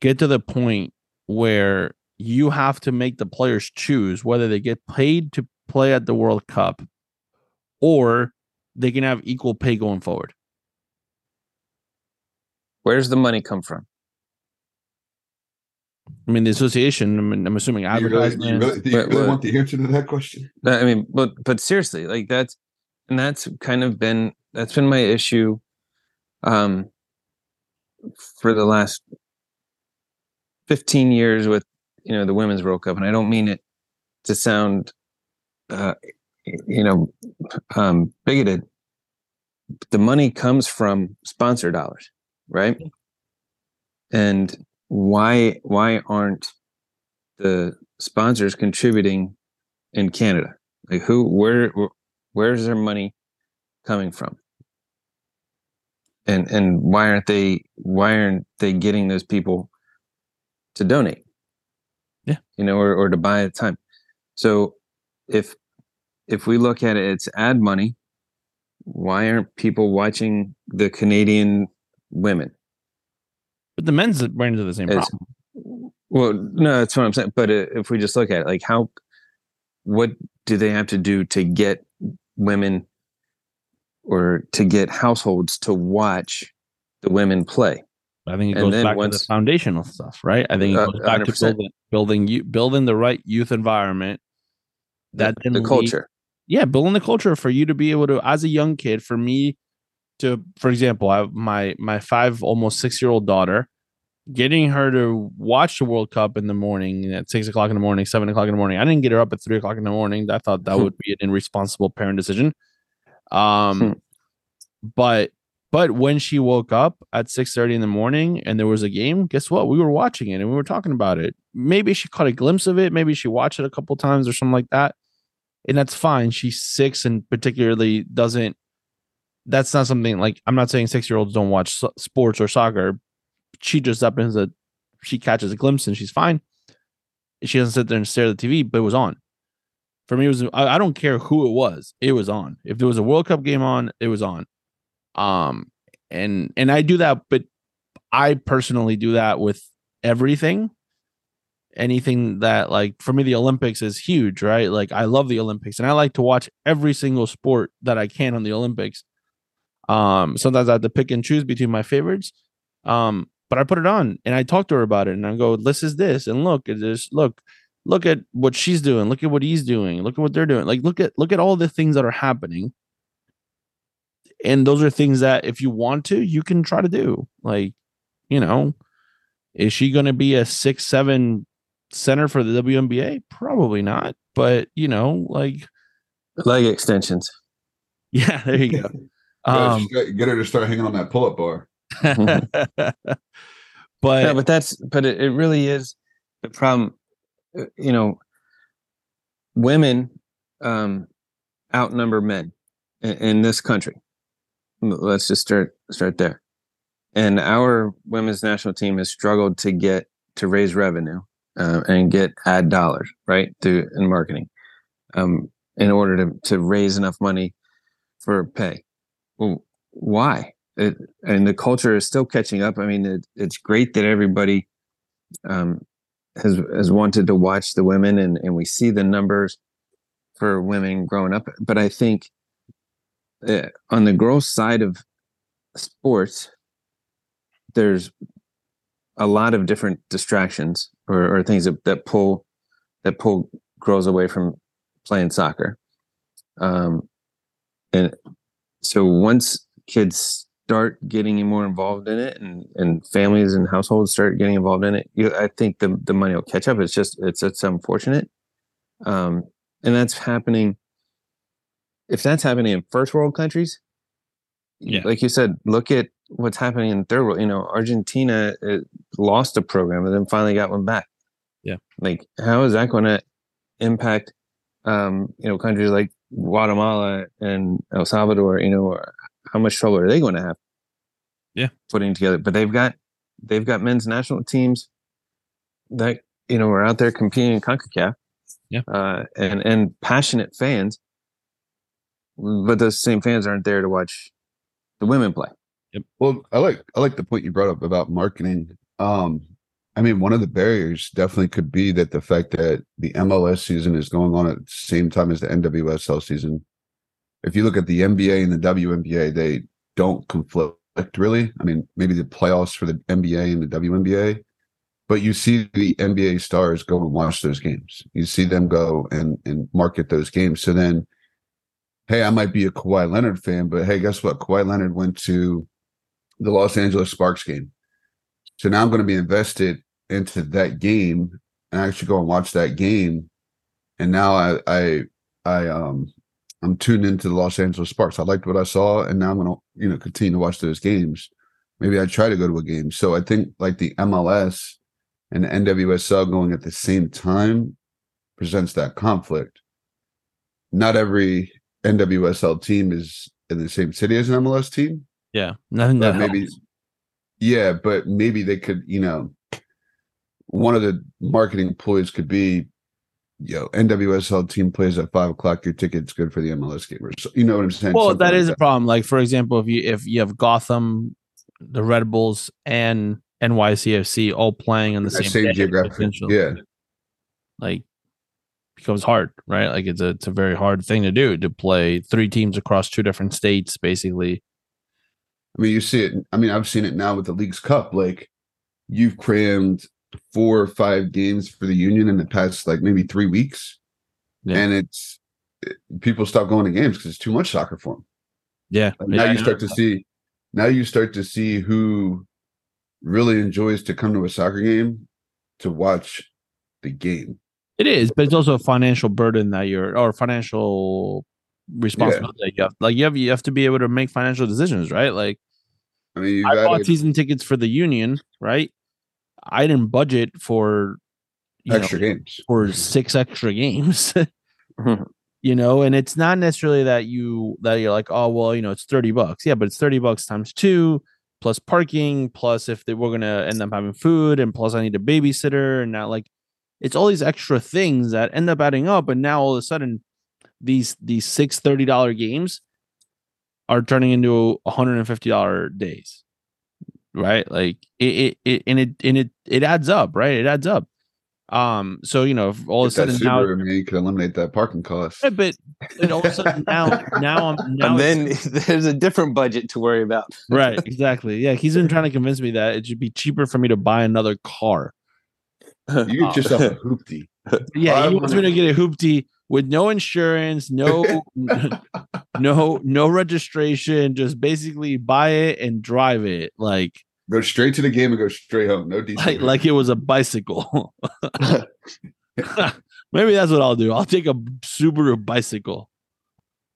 get to the point where you have to make the players choose whether they get paid to play at the World Cup or they can have equal pay going forward. Where's the money come from? I mean, the association. I mean, I'm assuming You really, you really, do you But- really but- want the answer to that question? No, I mean, but but seriously, like that's and that's kind of been that's been my issue um for the last 15 years with you know the women's world cup and i don't mean it to sound uh you know um bigoted the money comes from sponsor dollars right and why why aren't the sponsors contributing in canada? Like who where where- where's their money coming from? And and why aren't they why aren't they getting those people to donate? Yeah. you know or, or to buy at time. So if if we look at it it's ad money. Why aren't people watching the canadian women But the men's ran into the same It's- problem. well no that's what i'm saying but uh, if we just look at it like how what do they have to do to get women or to get households to watch the women play I think it And goes back to the foundational stuff, right? I think it Uh, goes back to 100%. building building you building the right youth environment. That the, the lead- culture yeah, building the culture for you to be able to, as a young kid, for me to, for example, I my my five almost six year old daughter, getting her to watch the World Cup in the morning at six o'clock in the morning, seven o'clock in the morning. I didn't get her up at three o'clock in the morning. I thought that Hmm. would be an irresponsible parent decision. Um, Hmm. but but when she woke up at six thirty in the morning and there was a game, guess what? We were watching it and we were talking about it. Maybe she caught a glimpse of it. Maybe she watched it a couple times or something like that and that's fine. She's six and particularly doesn't. That's not something like I'm not saying six year olds don't watch sports or soccer. She just happens that she catches a glimpse and she's fine. She doesn't sit there and stare at the TV, but it was on. For me, it was I, I don't care who it was, it was on. If there was a World Cup game on, it was on. Um, and and I do that, but I personally do that with everything anything that like for me the olympics is huge right like i love the olympics and i like to watch every single sport that i can on the olympics um sometimes i have to pick and choose between my favorites um but i put it on and i talk to her about it and i go this is this and look this look look at what she's doing look at what he's doing look at what they're doing like look at look at all the things that are happening and those are things that if you want to you can try to do like you know is she going to be a six seven center for the WNBA? Probably not. But you know, like leg extensions yeah, there you go. Gotta Um, get her to start hanging on that pull-up bar. but, yeah, but that's but it, it really is the problem. uh, You know, women um, outnumber men in, in this country. Let's just start start there. And our women's national team has struggled to get to raise revenue uh, and get ad dollars right through in marketing um, in order to to raise enough money for pay. Well, why? It, and the culture is still catching up. I mean, it, it's great that everybody um, has has wanted to watch the women, and and we see the numbers for women growing up. But I think uh, on the growth side of sports, there's a lot of different distractions or, or things that, that pull that pull girls away from playing soccer. Um, and so once kids start getting more involved in it and, and families and households start getting involved in it, you, I think the, the money will catch up. It's just, it's, it's unfortunate. Um, and that's happening. If that's happening in first world countries, Yeah. like you said, look at, what's happening in third world. You know, Argentina uh, lost a program and then finally got one back. Yeah. Like, how is that going to impact, um, you know, countries like Guatemala and El Salvador? You know, how much trouble are they going to have? Yeah. Putting together, but they've got they've got men's national teams that you know are out there competing in Concacaf. Yeah. Uh, and and passionate fans, but those same fans aren't there to watch the women play. Yep. Well, I like I like the point you brought up about marketing. Um, I mean, one of the barriers definitely could be that the fact that the MLS season is going on at the same time as the NWSL season. If you look at the NBA and the WNBA, they don't conflict really. I mean, maybe the playoffs for the NBA and the WNBA, but you see the NBA stars go and watch those games. You see them go and and market those games. So then, hey, I might be a Kawhi Leonard fan, but hey, guess what? Kawhi Leonard went to the Los Angeles Sparks game. So now I'm going to be invested into that game and actually go and watch that game. And now I I I um I'm tuned into the Los Angeles Sparks. I liked what I saw, and now I'm gonna, you know, continue to watch those games. Maybe I try to go to a game. So I think like the MLS and the NWSL going at the same time presents that conflict. Not every NWSL team is in the same city as an MLS team. Yeah, nothing that maybe helps. yeah, but maybe they could, you know, one of the marketing ploys could be, you know, NWSL team plays at five o'clock. Your ticket's good for the MLS game. Or so, you know what I'm saying? Well, Something that like is a problem. Like for example, if you if you have Gotham, the Red Bulls, and NYCFC all playing on the same, same geographic- yeah. like becomes hard, right? Like it's a it's a very hard thing to do to play three teams across two different states, basically. I mean, you see it. I mean, I've seen it now with the League's Cup. Like, you've crammed four or five games for the Union in the past, like maybe three weeks, Yeah. and it's it- people stop going to games because it's too much soccer for them. Yeah, Like, now I you start to see, now you start to see who really enjoys to come to a soccer game to watch the game. It is, but it's also a financial burden that you're or financial responsibility that you have. Like you have you have to be able to make financial decisions, right? Like I mean, I bought season tickets for the Union, right? I didn't budget for you know, extra games. for six extra games. Mhm. you know, and it's not necessarily that you that you're like, oh well, you know, it's 30 bucks. Yeah, but it's 30 bucks times two plus parking, plus if they, we're gonna end up having food, and plus I need a babysitter, and now like it's all these extra things that end up adding up, and now all of a sudden these these six thirty dollar games are turning into $150 days. Right? Like it, it, it and it and it it adds up, right? It adds up. Um, so you know, if all of a sudden now Subaru, man, you can eliminate that parking cost. Yeah, but but all of a sudden now now I'm now and then there's a different budget to worry about. right exactly yeah he's been trying to convince me that it should be cheaper for me to buy another car You get yourself a hoopty. yeah he wants me wanna- to get a hoopty with no insurance no no no registration just basically buy it and drive it like Go straight to the game and go straight home. No diesel. like like it was a bicycle maybe that's what i'll do i'll take a subaru bicycle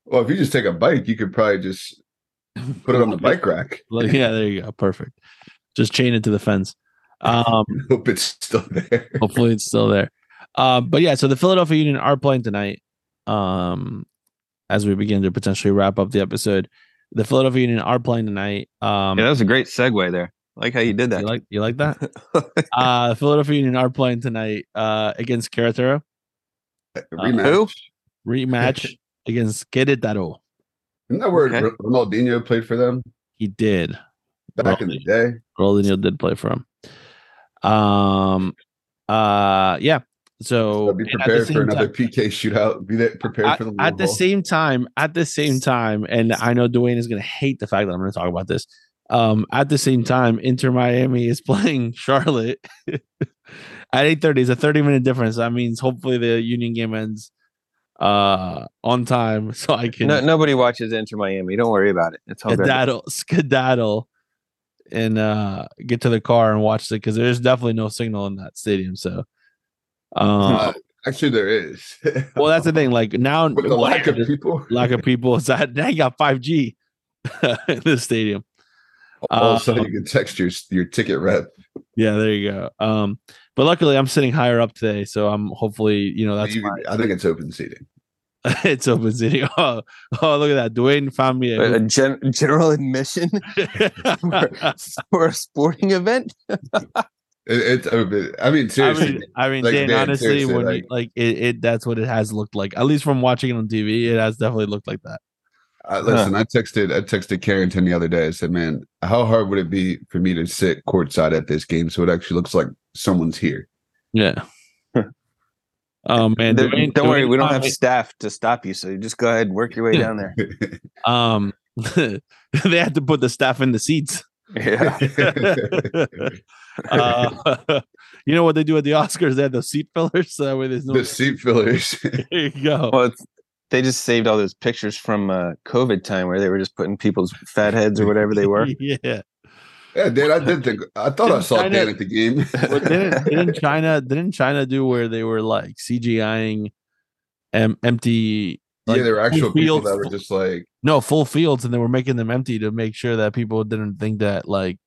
well, if you just take a bike, you could probably just put it on the bike rack. like yeah there you go perfect just chain it to the fence um Hope it's still there. Hopefully it's still there. Uh, but yeah, so the Philadelphia Union are playing tonight. Um, as we begin to potentially wrap up the episode, the Philadelphia Union are playing tonight. Um, Yeah, that was a great segue there. I like how you did that. you like you like that? uh, the Philadelphia Union are playing tonight uh, against Querétaro. Rematch. who? Rematch against Querétaro. Isn't that where Okay. Ronaldinho played for them He did. back in the day? Ronaldinho did play for him. Um. Uh. Yeah. So So be and at the prepared for another time- PK shootout. Be there, prepared at, for the at long the ball. same time, at the same time, and I know Dwayne is going to hate the fact that I'm going to talk about this. Um, at the same time, Inter Miami is playing Charlotte at 8:30. It's a 30 minute difference. That means hopefully the Union game ends uh on time so I can No, nobody watches Inter Miami. Don't worry about it. It's all good. skedaddle skedaddle and uh get to the car and watch it because there's definitely no signal in that stadium. So Uh, actually, there is. well that's the thing. Like now With the lack of people. lack of people is that now you got 5G in the stadium. All of a sudden, you can text your your ticket rep. yeah, there you go. Um, but luckily I'm sitting higher up today, so I'm hopefully you know that's You- my, I think it's open seating. it's open city. Oh, oh, look at that. Dwayne found me a a gen- general admission for a sporting event. It, it's open. I mean, I seriously, mean, I mean, like, Dan, Dan, honestly, seriously, when you, like- like it, it, that's what it has looked like. At least from watching it on TV, it has definitely looked like that. Uh, listen, I texted I texted Carrington the other day. I said, "Man, how hard would it be for me to sit courtside at this game so it actually looks like someone's here?" Yeah. oh man, Don't- Dwayne- don't worry, we don't have staff to stop you, so you just go ahead and work your way down there. Um, they had to put the staff in the seats. Yeah. Uh, you know what they do at the Oscars? They have those seat fillers, so that way there's no. the seat fillers. There you go. Well, they just saved all those pictures from uh, COVID time where they were just putting people's fat heads or whatever they were. yeah. yeah, Dan, I did think I thought I Didn't saw China- Dan at the game. But didn't, didn't China didn't China do where they were like CGIing em- empty like, yeah, there were actual people fields- that were just like, no full fields and they were making them empty to make sure that people didn't think that like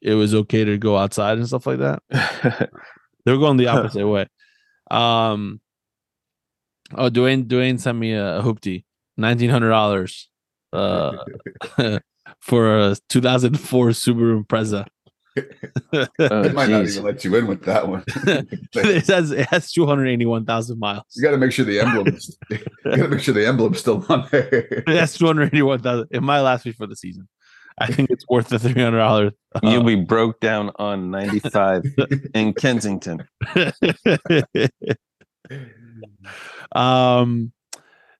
it was okay to go outside and stuff like that. They were going the opposite way. Um oh Dwayne Dwayne sent me a, hoopty, nineteen hundred dollars uh for a 2004 Subaru Impreza. Oh, they might not even let you in with that one. it has it has 281,000 miles. you got to make sure the emblems. you got to make sure the emblem's still on there. That's 281,000. It might last me for the season. I think it's worth the $300. You'll be broke down on 95 in Kensington. um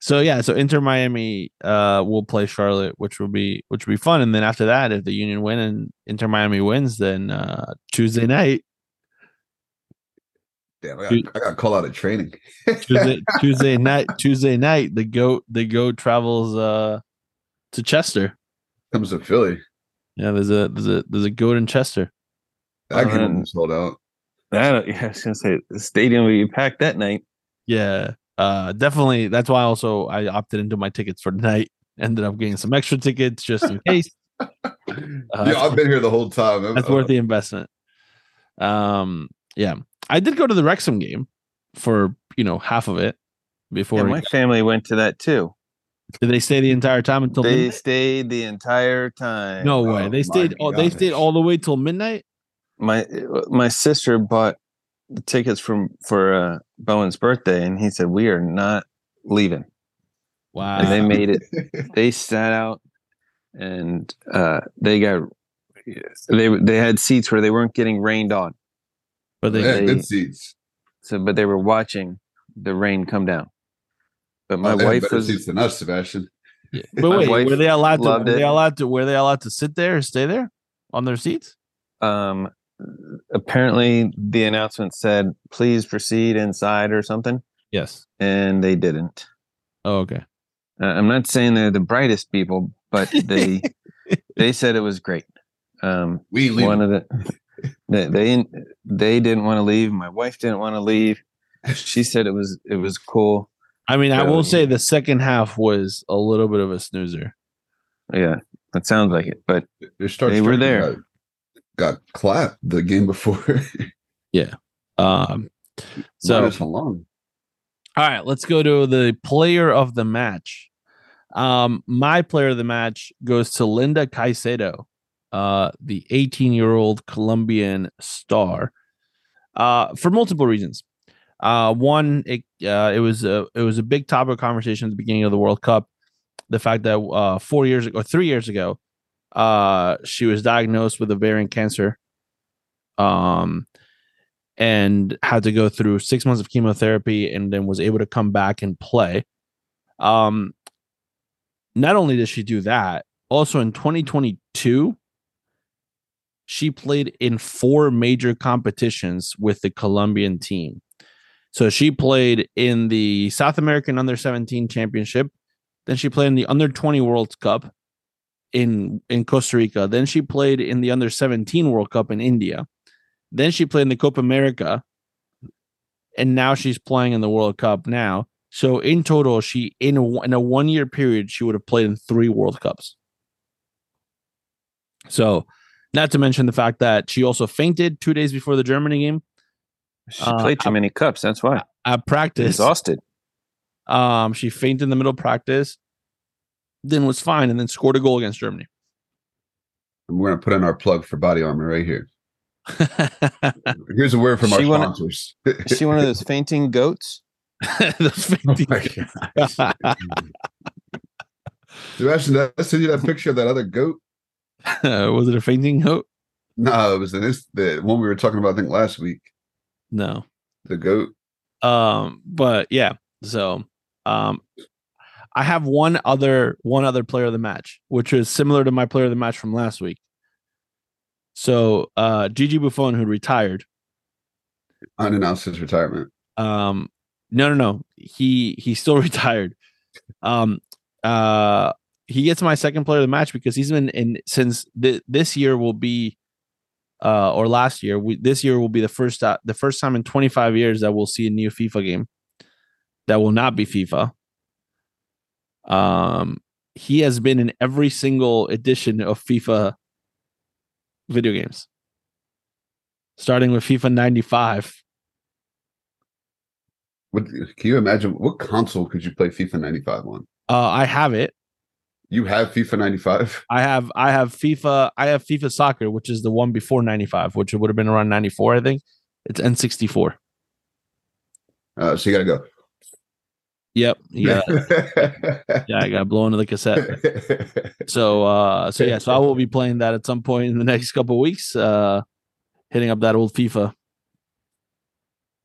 so yeah, so Inter Miami uh will play Charlotte, which will be which will be fun. And then after that, if the Union win and Inter Miami wins, then uh Tuesday night, Damn, I got, I got call out of training. Tuesday, Tuesday night, Tuesday night, the goat the goat travels uh to Chester. Comes to Philly. Yeah, there's a there's a there's a goat in Chester. That Oh, game man. sold out. I, don't, yeah, I was going to say, the stadium will be packed that night. Yeah, uh, definitely. That's why also I opted into my tickets for tonight. Ended up getting some extra tickets just in case. Uh, yeah, I've been here the whole time. I'm- that's worth the investment. Um, yeah, I did go to the Wrexham game for you know half of it before. Yeah, my family went to that too. Did they stay the entire time until They midnight? stayed the entire time. No way. Oh they stayed. Oh, they stayed all the way till midnight. my my sister bought the tickets from for uh, Bowen's birthday, and he said we are not leaving. Wow. And they made it. They sat out, and uh, they got they they had seats where they weren't getting rained on. but they, yeah, they- good seats. So, but they were watching the rain come down. But my Oh, wife better was seats than us, Sebastian. but wait, were they allowed to? Were loved they allowed to? Were they allowed to sit there, or stay there on their seats? um apparently the announcement said please proceed inside or something Yes. and they didn't Oh, okay. uh, i'm not saying they're the brightest people but they they said it was great um We leave. one of the they they, they didn't want to leave my wife didn't want to leave she said it was it was cool I mean, I will say the second half was a little bit of a snoozer. yeah that sounds like it but Their star They were there. Got, got clapped the game before. Yeah. Um, so Minus Malone. all right, let's go to the player of the match. Um, my player of the match goes to Linda Caicedo, uh, the 18 year old Colombian star, uh, for multiple reasons. Uh, one, it uh, it was a it was a big topic of conversation at the beginning of the World Cup. The fact that uh, four years ago, three years ago, uh, she was diagnosed with ovarian cancer, um, and had to go through six months of chemotherapy, and then was able to come back and play. Um, not only did she do that, also in 2022, she played in four major competitions with the Colombian team. So she played in the South American Under 17 Championship. Then she played in the Under 20 World Cup in in Costa Rica. Then she played in the Under 17 World Cup in India. Then she played in the Copa America. And now she's playing in the World Cup now. So in total, she in a, in a one year period, she would have played in three World Cups. So, not to mention the fact that she also fainted two days before the Germany game She Uh, played too I- many cups. That's why. at practice. Exhausted. Um, she fainted in the middle of practice, then was fine, and then scored a goal against Germany. We're gonna put in our plug for body armor right here. Here's a word from our She wanna- sponsors. Is she one of those fainting goats? Those Oh fainting- my gosh. Sebastian, did I send you that picture of that other goat? was it a fainting goat? No, it was the, the one we were talking about, I think, last week. No. The goat. Um, but yeah, so um I have one other one other player of the match, which is similar to my player of the match from last week. So uh Gigi Buffon, who retired, Unannounced his retirement. um no no no he he's still retired um uh he gets my second player of the match because he's been in since th- this year will be uh or last year we, this year will be the first uh, the first time in 25 years that we'll see a new FIFA game that will not be FIFA um he has been in every single edition of FIFA video games starting with FIFA 95 What can you imagine? What console could you play FIFA 95 on? uh I have it You have FIFA 95? I have I have FIFA I have FIFA soccer, which is the one before 95, which would have been around 94, I think. It's N64. Uh, so you gotta go. Yep. Yeah. yeah, I got blown to the cassette. So uh so yeah, so I will be playing that at some point in the next couple of weeks. Uh hitting up that old FIFA.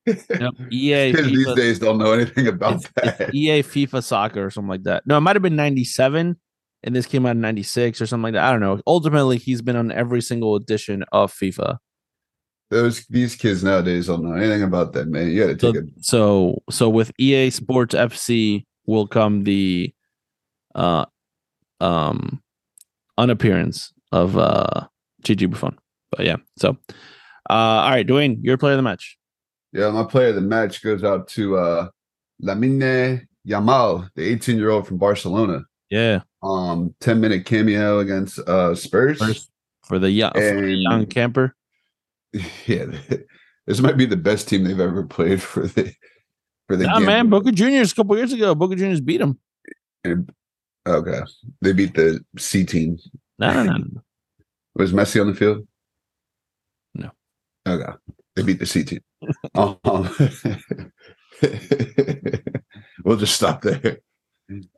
Yep. EA these days don't know anything about it's, it's that. EA FIFA soccer or something like that. No, it might have been 97 and this came out in 96 or something like that. I don't know. Ultimately, he's been on every single edition of FIFA. Those these kids nowadays don't know anything about that, man. You gotta so, it. so so with EA Sports FC will come the uh um unappearance of uh Gigi Buffon. But yeah, so uh all right, Dwayne, your player of the match. Yeah, my player of the match goes out to uh Lamine Yamal, the 18 year old from Barcelona. Yeah, Um, 10 minute cameo against uh Spurs. first for the young, for the young camper. Yeah, this might be the best team they've ever played for the for the game. man, Boca Juniors a couple years ago, Boca Juniors beat him. Okay, they beat the C team. No, no, no, no. Was Messi on the field? No. Okay. They beat the C team. um, we'll just stop there.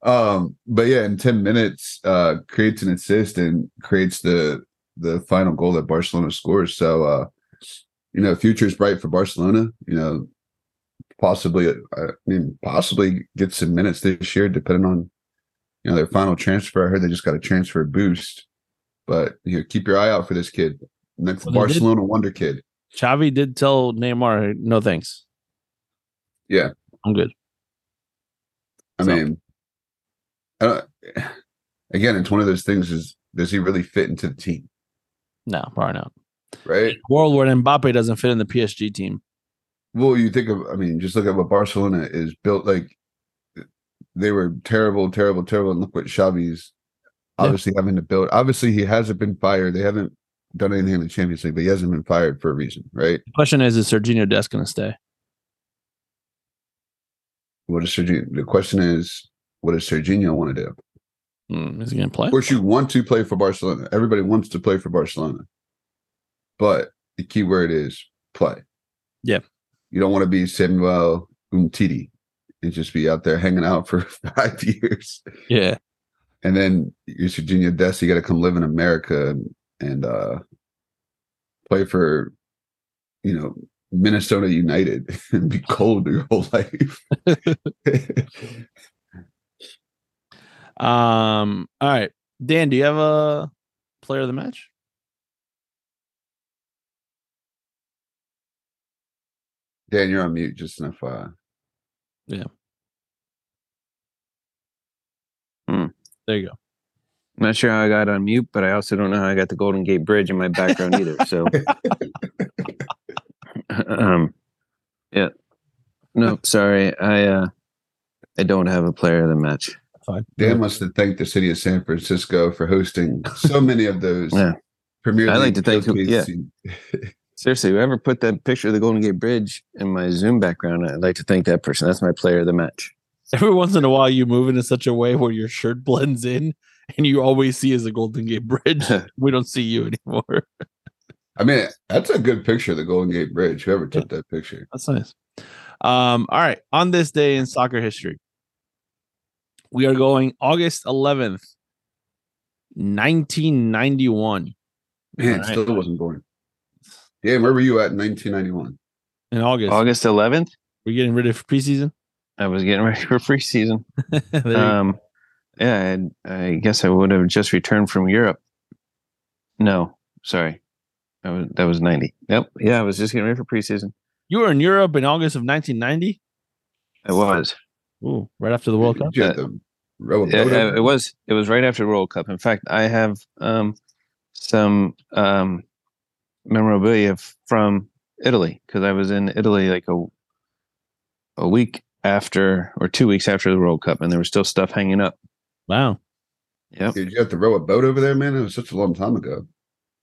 Um, but yeah, in 10 minutes, uh, creates an assist and creates the the final goal that Barcelona scores. So uh, you know, future is bright for Barcelona. You know, possibly I mean possibly get some minutes this year, depending on you know their final transfer. I heard they just got a transfer boost. But you know, keep your eye out for this kid. Next Well, they did- Barcelona wonder kid. Xavi did tell Neymar, no thanks. Yeah. I'm good. I So- mean, Don't, again, it's one of those things: is does he really fit into the team? No, probably not. Right. World where Mbappe doesn't fit in the PSG team. Well, you think of, I mean, just look at what Barcelona is built like. They were terrible, terrible, terrible, and look what Xavi's Yeah. obviously having to build. Obviously, he hasn't been fired. They haven't done anything in the Champions League, but he hasn't been fired for a reason, right? The question is, is Serginho Dest going to stay? What is Serginho? The question is, what does Serginho want to do? Hmm, is he going to play? Of course, you want to play for Barcelona. Everybody wants to play for Barcelona. But the key word is play. Yeah. You don't want to be Samuel Umtiti and just be out there hanging out for five years. Yeah. And then you're Serginho Dest, you got to come live in America and, and uh, play for, you know, Minnesota United and be cold your whole life. Um. All right, Dan. Do you have a player of the match? Dan, you're on mute, just an FYI. There you go. I'm not sure how I got on mute, but I also don't know how I got the Golden Gate Bridge in my background either. So, um, yeah, no, sorry, I uh, I don't have a player of the match. Fine. Dan wants to thank the city of San Francisco for hosting so many of those Yeah. Premier I like to thank showcase yeah. Seriously, whoever put that picture of the Golden Gate Bridge in my Zoom background, I'd like to thank that person. That's my player of the match. Every once in a while, you move in in such a way where your shirt blends in, and you always see as the Golden Gate Bridge. we don't see you anymore. I mean, that's a good picture of the Golden Gate Bridge. Whoever took that picture. That's nice. Um, all right. On this day in soccer history, we are going August 11th, 1991. Man, All right. still wasn't born. Damn, where were you at in 1991? In August, August 11th, we're getting ready for preseason. I was getting ready for preseason. There you go. Um, yeah, I, I guess I would have just returned from Europe. No, sorry, that was that was ninety. Yep, yeah, I was just getting ready for preseason. you were in Europe in August of 1990. I was. Ooh, right after the World Cup. Did you have to It, it- was. It was right after the World Cup. In fact, I have um, some um, memorabilia from Italy because I was in Italy like a a week after or two weeks after the World Cup, and there was still stuff hanging up. Wow. Yeah. Did you have to row a boat over there, man? It was such a long time ago.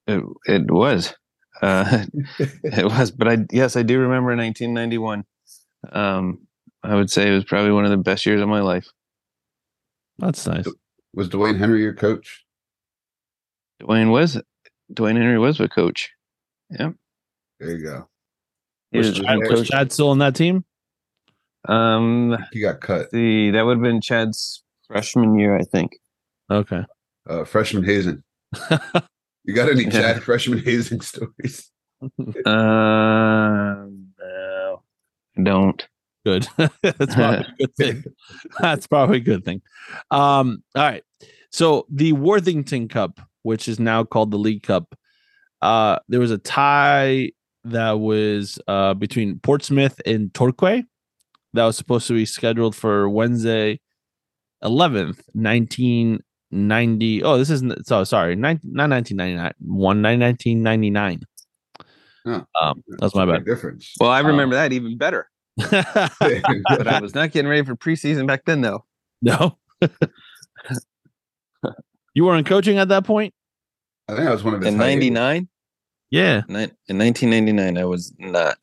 it it was. Uh, it was, but I yes, I do remember 1991. Um, I would say it was probably one of the best years of my life. That's nice. Was Dwayne Henry your coach? Dwayne was Dwayne Henry was the coach. Yep. There you go. Was was Chad- Was coach. Chad still on that team? Um, He got cut. the that would have been Chad's freshman year, I think. Okay. Uh, freshman hazing. You got any Yeah. Chad freshman hazing stories? Um, no, I don't. Good. That's probably a good thing. That's probably a good thing. Um, all right. So the Worthington Cup, which is now called the League Cup, uh, there was a tie that was uh between Portsmouth and Torquay that was supposed to be scheduled for Wednesday 11th, 1990. Oh, this isn't so sorry, nine, not 1999, one 1999. Oh. Um, that's my bad. difference. Well, I Um, remember that even better. But I was not getting ready for preseason back then, though. No. you weren't coaching at that point? I think I was one of his In '99, Yeah. in 1999, I was not.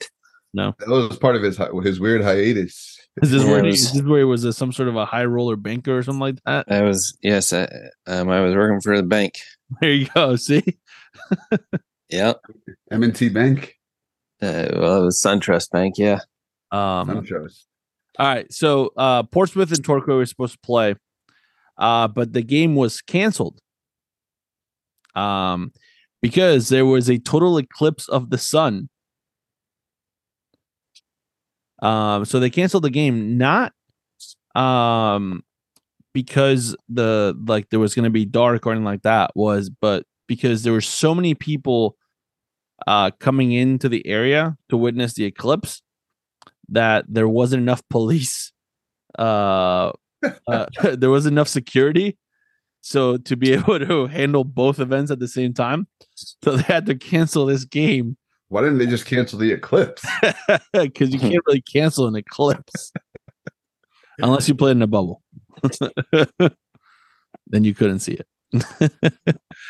No. That was part of his his weird hiatus. Is this, Yeah, where, it was- is this where he was a, some sort of a high roller banker or something like that? I was yes, I, um, I was working for the bank. There you go. See? Yeah. M&T Bank. Uh, well, it was SunTrust Bank. Yeah. Um, SunTrust. all right. So uh, Portsmouth and Torquay were supposed to play, uh, but the game was canceled um, because there was a total eclipse of the sun. Um, so they canceled the game not um because the like there was going to be dark or anything like that was but because there were so many people uh coming into the area to witness the eclipse that there wasn't enough police uh, uh there was enough security so to be able to handle both events at the same time so they had to cancel this game Why didn't they just cancel the eclipse? because you can't really cancel an eclipse unless you play in a bubble. then you couldn't see it.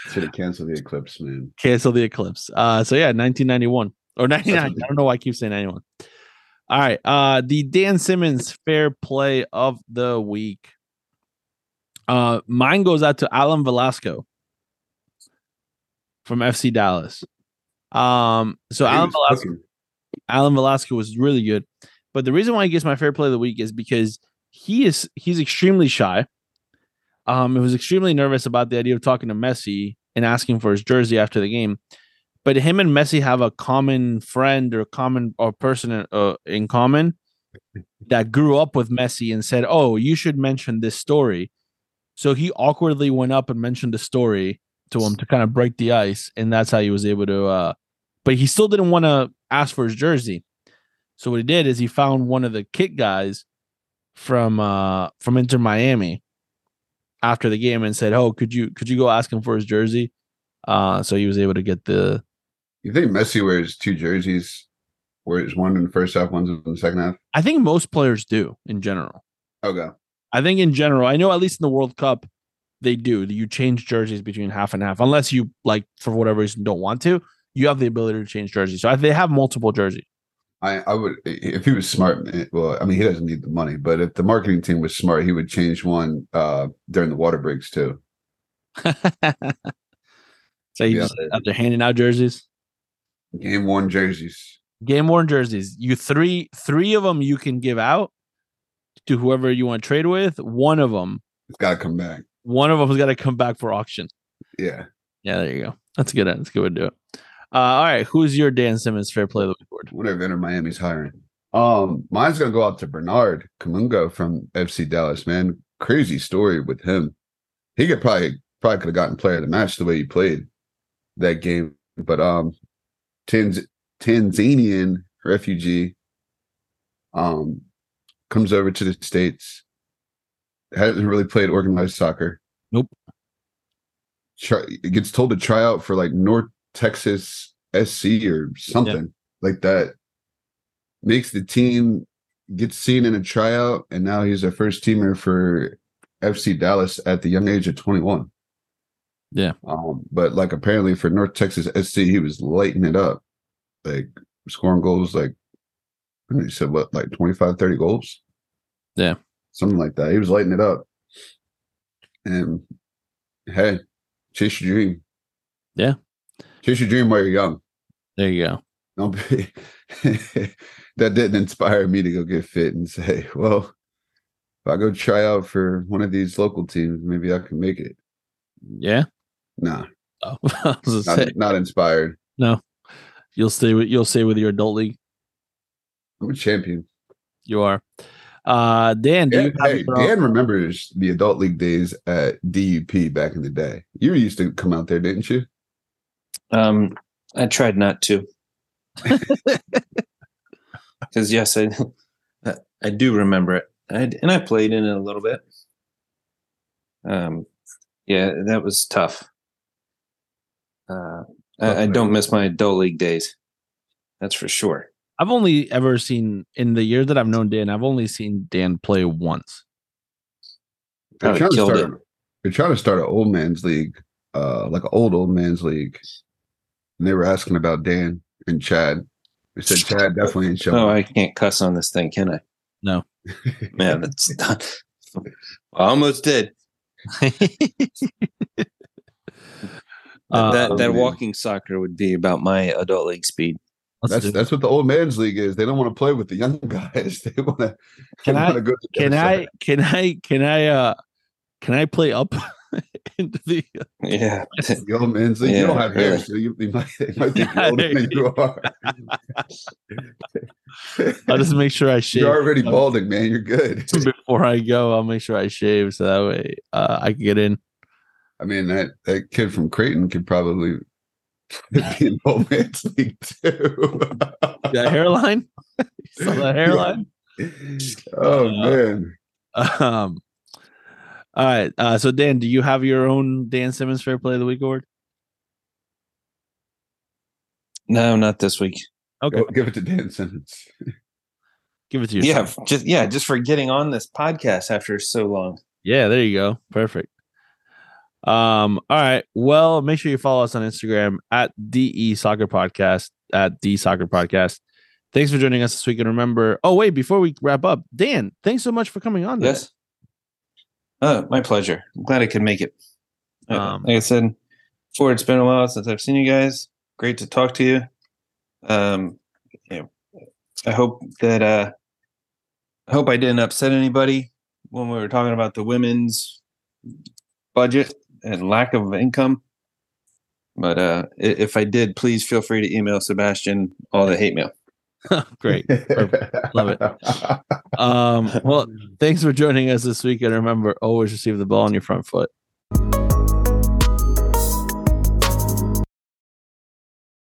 Should have canceled the eclipse, man. Cancel the eclipse. Uh, so yeah, 1991 or 99. I don't know why I keep saying 91. All right. Uh, the Dan Simmons Fair Play of the Week. Uh, mine goes out to Alan Velasco from FC Dallas. Um, so He Alan Velasco. cooking. Alan Velasco was really good. But the reason why he gets my fair play of the week is because he is he's extremely shy. Um, he was extremely nervous about the idea of talking to Messi and asking for his jersey after the game. But him and Messi have a common friend or common or person in, uh, in common that grew up with Messi and said, "Oh, you should mention this story." So he awkwardly went up and mentioned the story to him to kind of break the ice, and that's how he was able to. Uh, but he still didn't want to ask for his jersey. So what he did is he found one of the kit guys from uh from Inter Miami after the game and said, "Oh, could you could you go ask him for his jersey?" Uh, so he was able to get the. You think Messi wears two jerseys? Wears one in the first half, one's in the second half? I think most players do in general. Okay. I think in general, I know at least in the World Cup, they do. You change jerseys between half and half, unless you like for whatever reason don't want to. You have the ability to change jerseys. So they have multiple jerseys. I, I would if he was smart. eh, Well, I mean, he doesn't need the money, but if the marketing team was smart, he would change one uh, during the water breaks too. so you Yeah. just out there handing out jerseys, Game worn jerseys. game worn jerseys. You three three of them you can give out to whoever you want to trade with. One of them, It's got to come back. one of them's got to come back for auction. Yeah. Yeah, there you go. That's a good. That's a good way to do it. Uh, all right, who's your Dan Simmons fair play of the week award? Whatever Inter Miami's hiring. Um, mine's gonna go out to Bernard Kamungo from FC Dallas. Man, crazy story with him. He could probably probably could have gotten player of the match the way he played that game. But um, Tanz- Tanzanian refugee um comes over to the states. Hasn't really played organized soccer. Nope. Try, gets told to try out for like North Texas SC or something like that. Makes the team, gets seen in a tryout, and now he's a first teamer for FC Dallas at the young age of 21. Yeah. Um, but like apparently for North Texas SC, he was lighting it up, like scoring goals like he said what, like 25, 30 goals? Yeah. Something like that. He was lighting it up. And hey, chase your dream. Yeah. Chase your dream while you're young. There you go. Don't be that didn't inspire me to go get fit and say, well, if I go try out for one of these local teams, maybe I can make it. Yeah. Nah, Oh, I was gonna not, say, not inspired. No. You'll stay with you'll stay with your adult league. I'm a champion. You are. Uh, Dan, do Dan, you have hey, Dan remembers the adult league days at DUP back in the day. You used to come out there, didn't you? Um, I tried not to, because yes, I I do remember it, I, and I played in it a little bit. Um, yeah, that was tough. Uh, I, I don't miss my adult league days. That's for sure. I've only ever seen in the year that I've known Dan, I've only seen Dan play once. They're trying, to start, a- they're trying to start an old man's league, uh, like an old old man's league. And they were asking about Dan and Chad. They said Chad definitely ain't showing. Oh, up. I can't cuss on this thing, can I? No. Man, that's not. I almost did. Uh, that that walking soccer would be about my adult league speed. Let's that's that's what the old man's league is. They don't want to play with the young guys. They want to. Can I- Go to can I side. can I can I uh can I play up into the Yeah, The old man's league. you don't have hair, really. so you, you might, they might think Yeah, you're older than you you are. I'll just make sure I shave You're already balding, man. You're good. before I go. I'll make sure I shave so that way uh, I can get in. I mean, that, that kid from Creighton could probably be in old man's league too. That hairline? Saw that hairline? oh Uh, man. Um all right. Uh so Dan, do you have your own Dan Simmons fair play of the week award? no, not this week. Okay. Go, give it to Dan Simmons. Give it to you. Yeah, just yeah, just for getting on this podcast after so long. Yeah, there you go. Perfect. Um, all right. Well, make sure you follow us on Instagram at DE Soccer Podcast, at D Soccer Podcast. Thanks for joining us this week. And remember, oh, wait, before we wrap up, Dan, thanks so much for coming on. today. Yes. Oh, my pleasure. I'm glad I could make it. Uh, Um, like I said before, it's been a while since I've seen you guys. Great to talk to you. Um, know, I hope that uh, I hope I didn't upset anybody when we were talking about the women's budget and lack of income. But uh, if I did, please feel free to email Sebastian all the hate mail. Great. Love it. Um, well, thanks for joining us this week. And remember, always receive the ball on your front foot.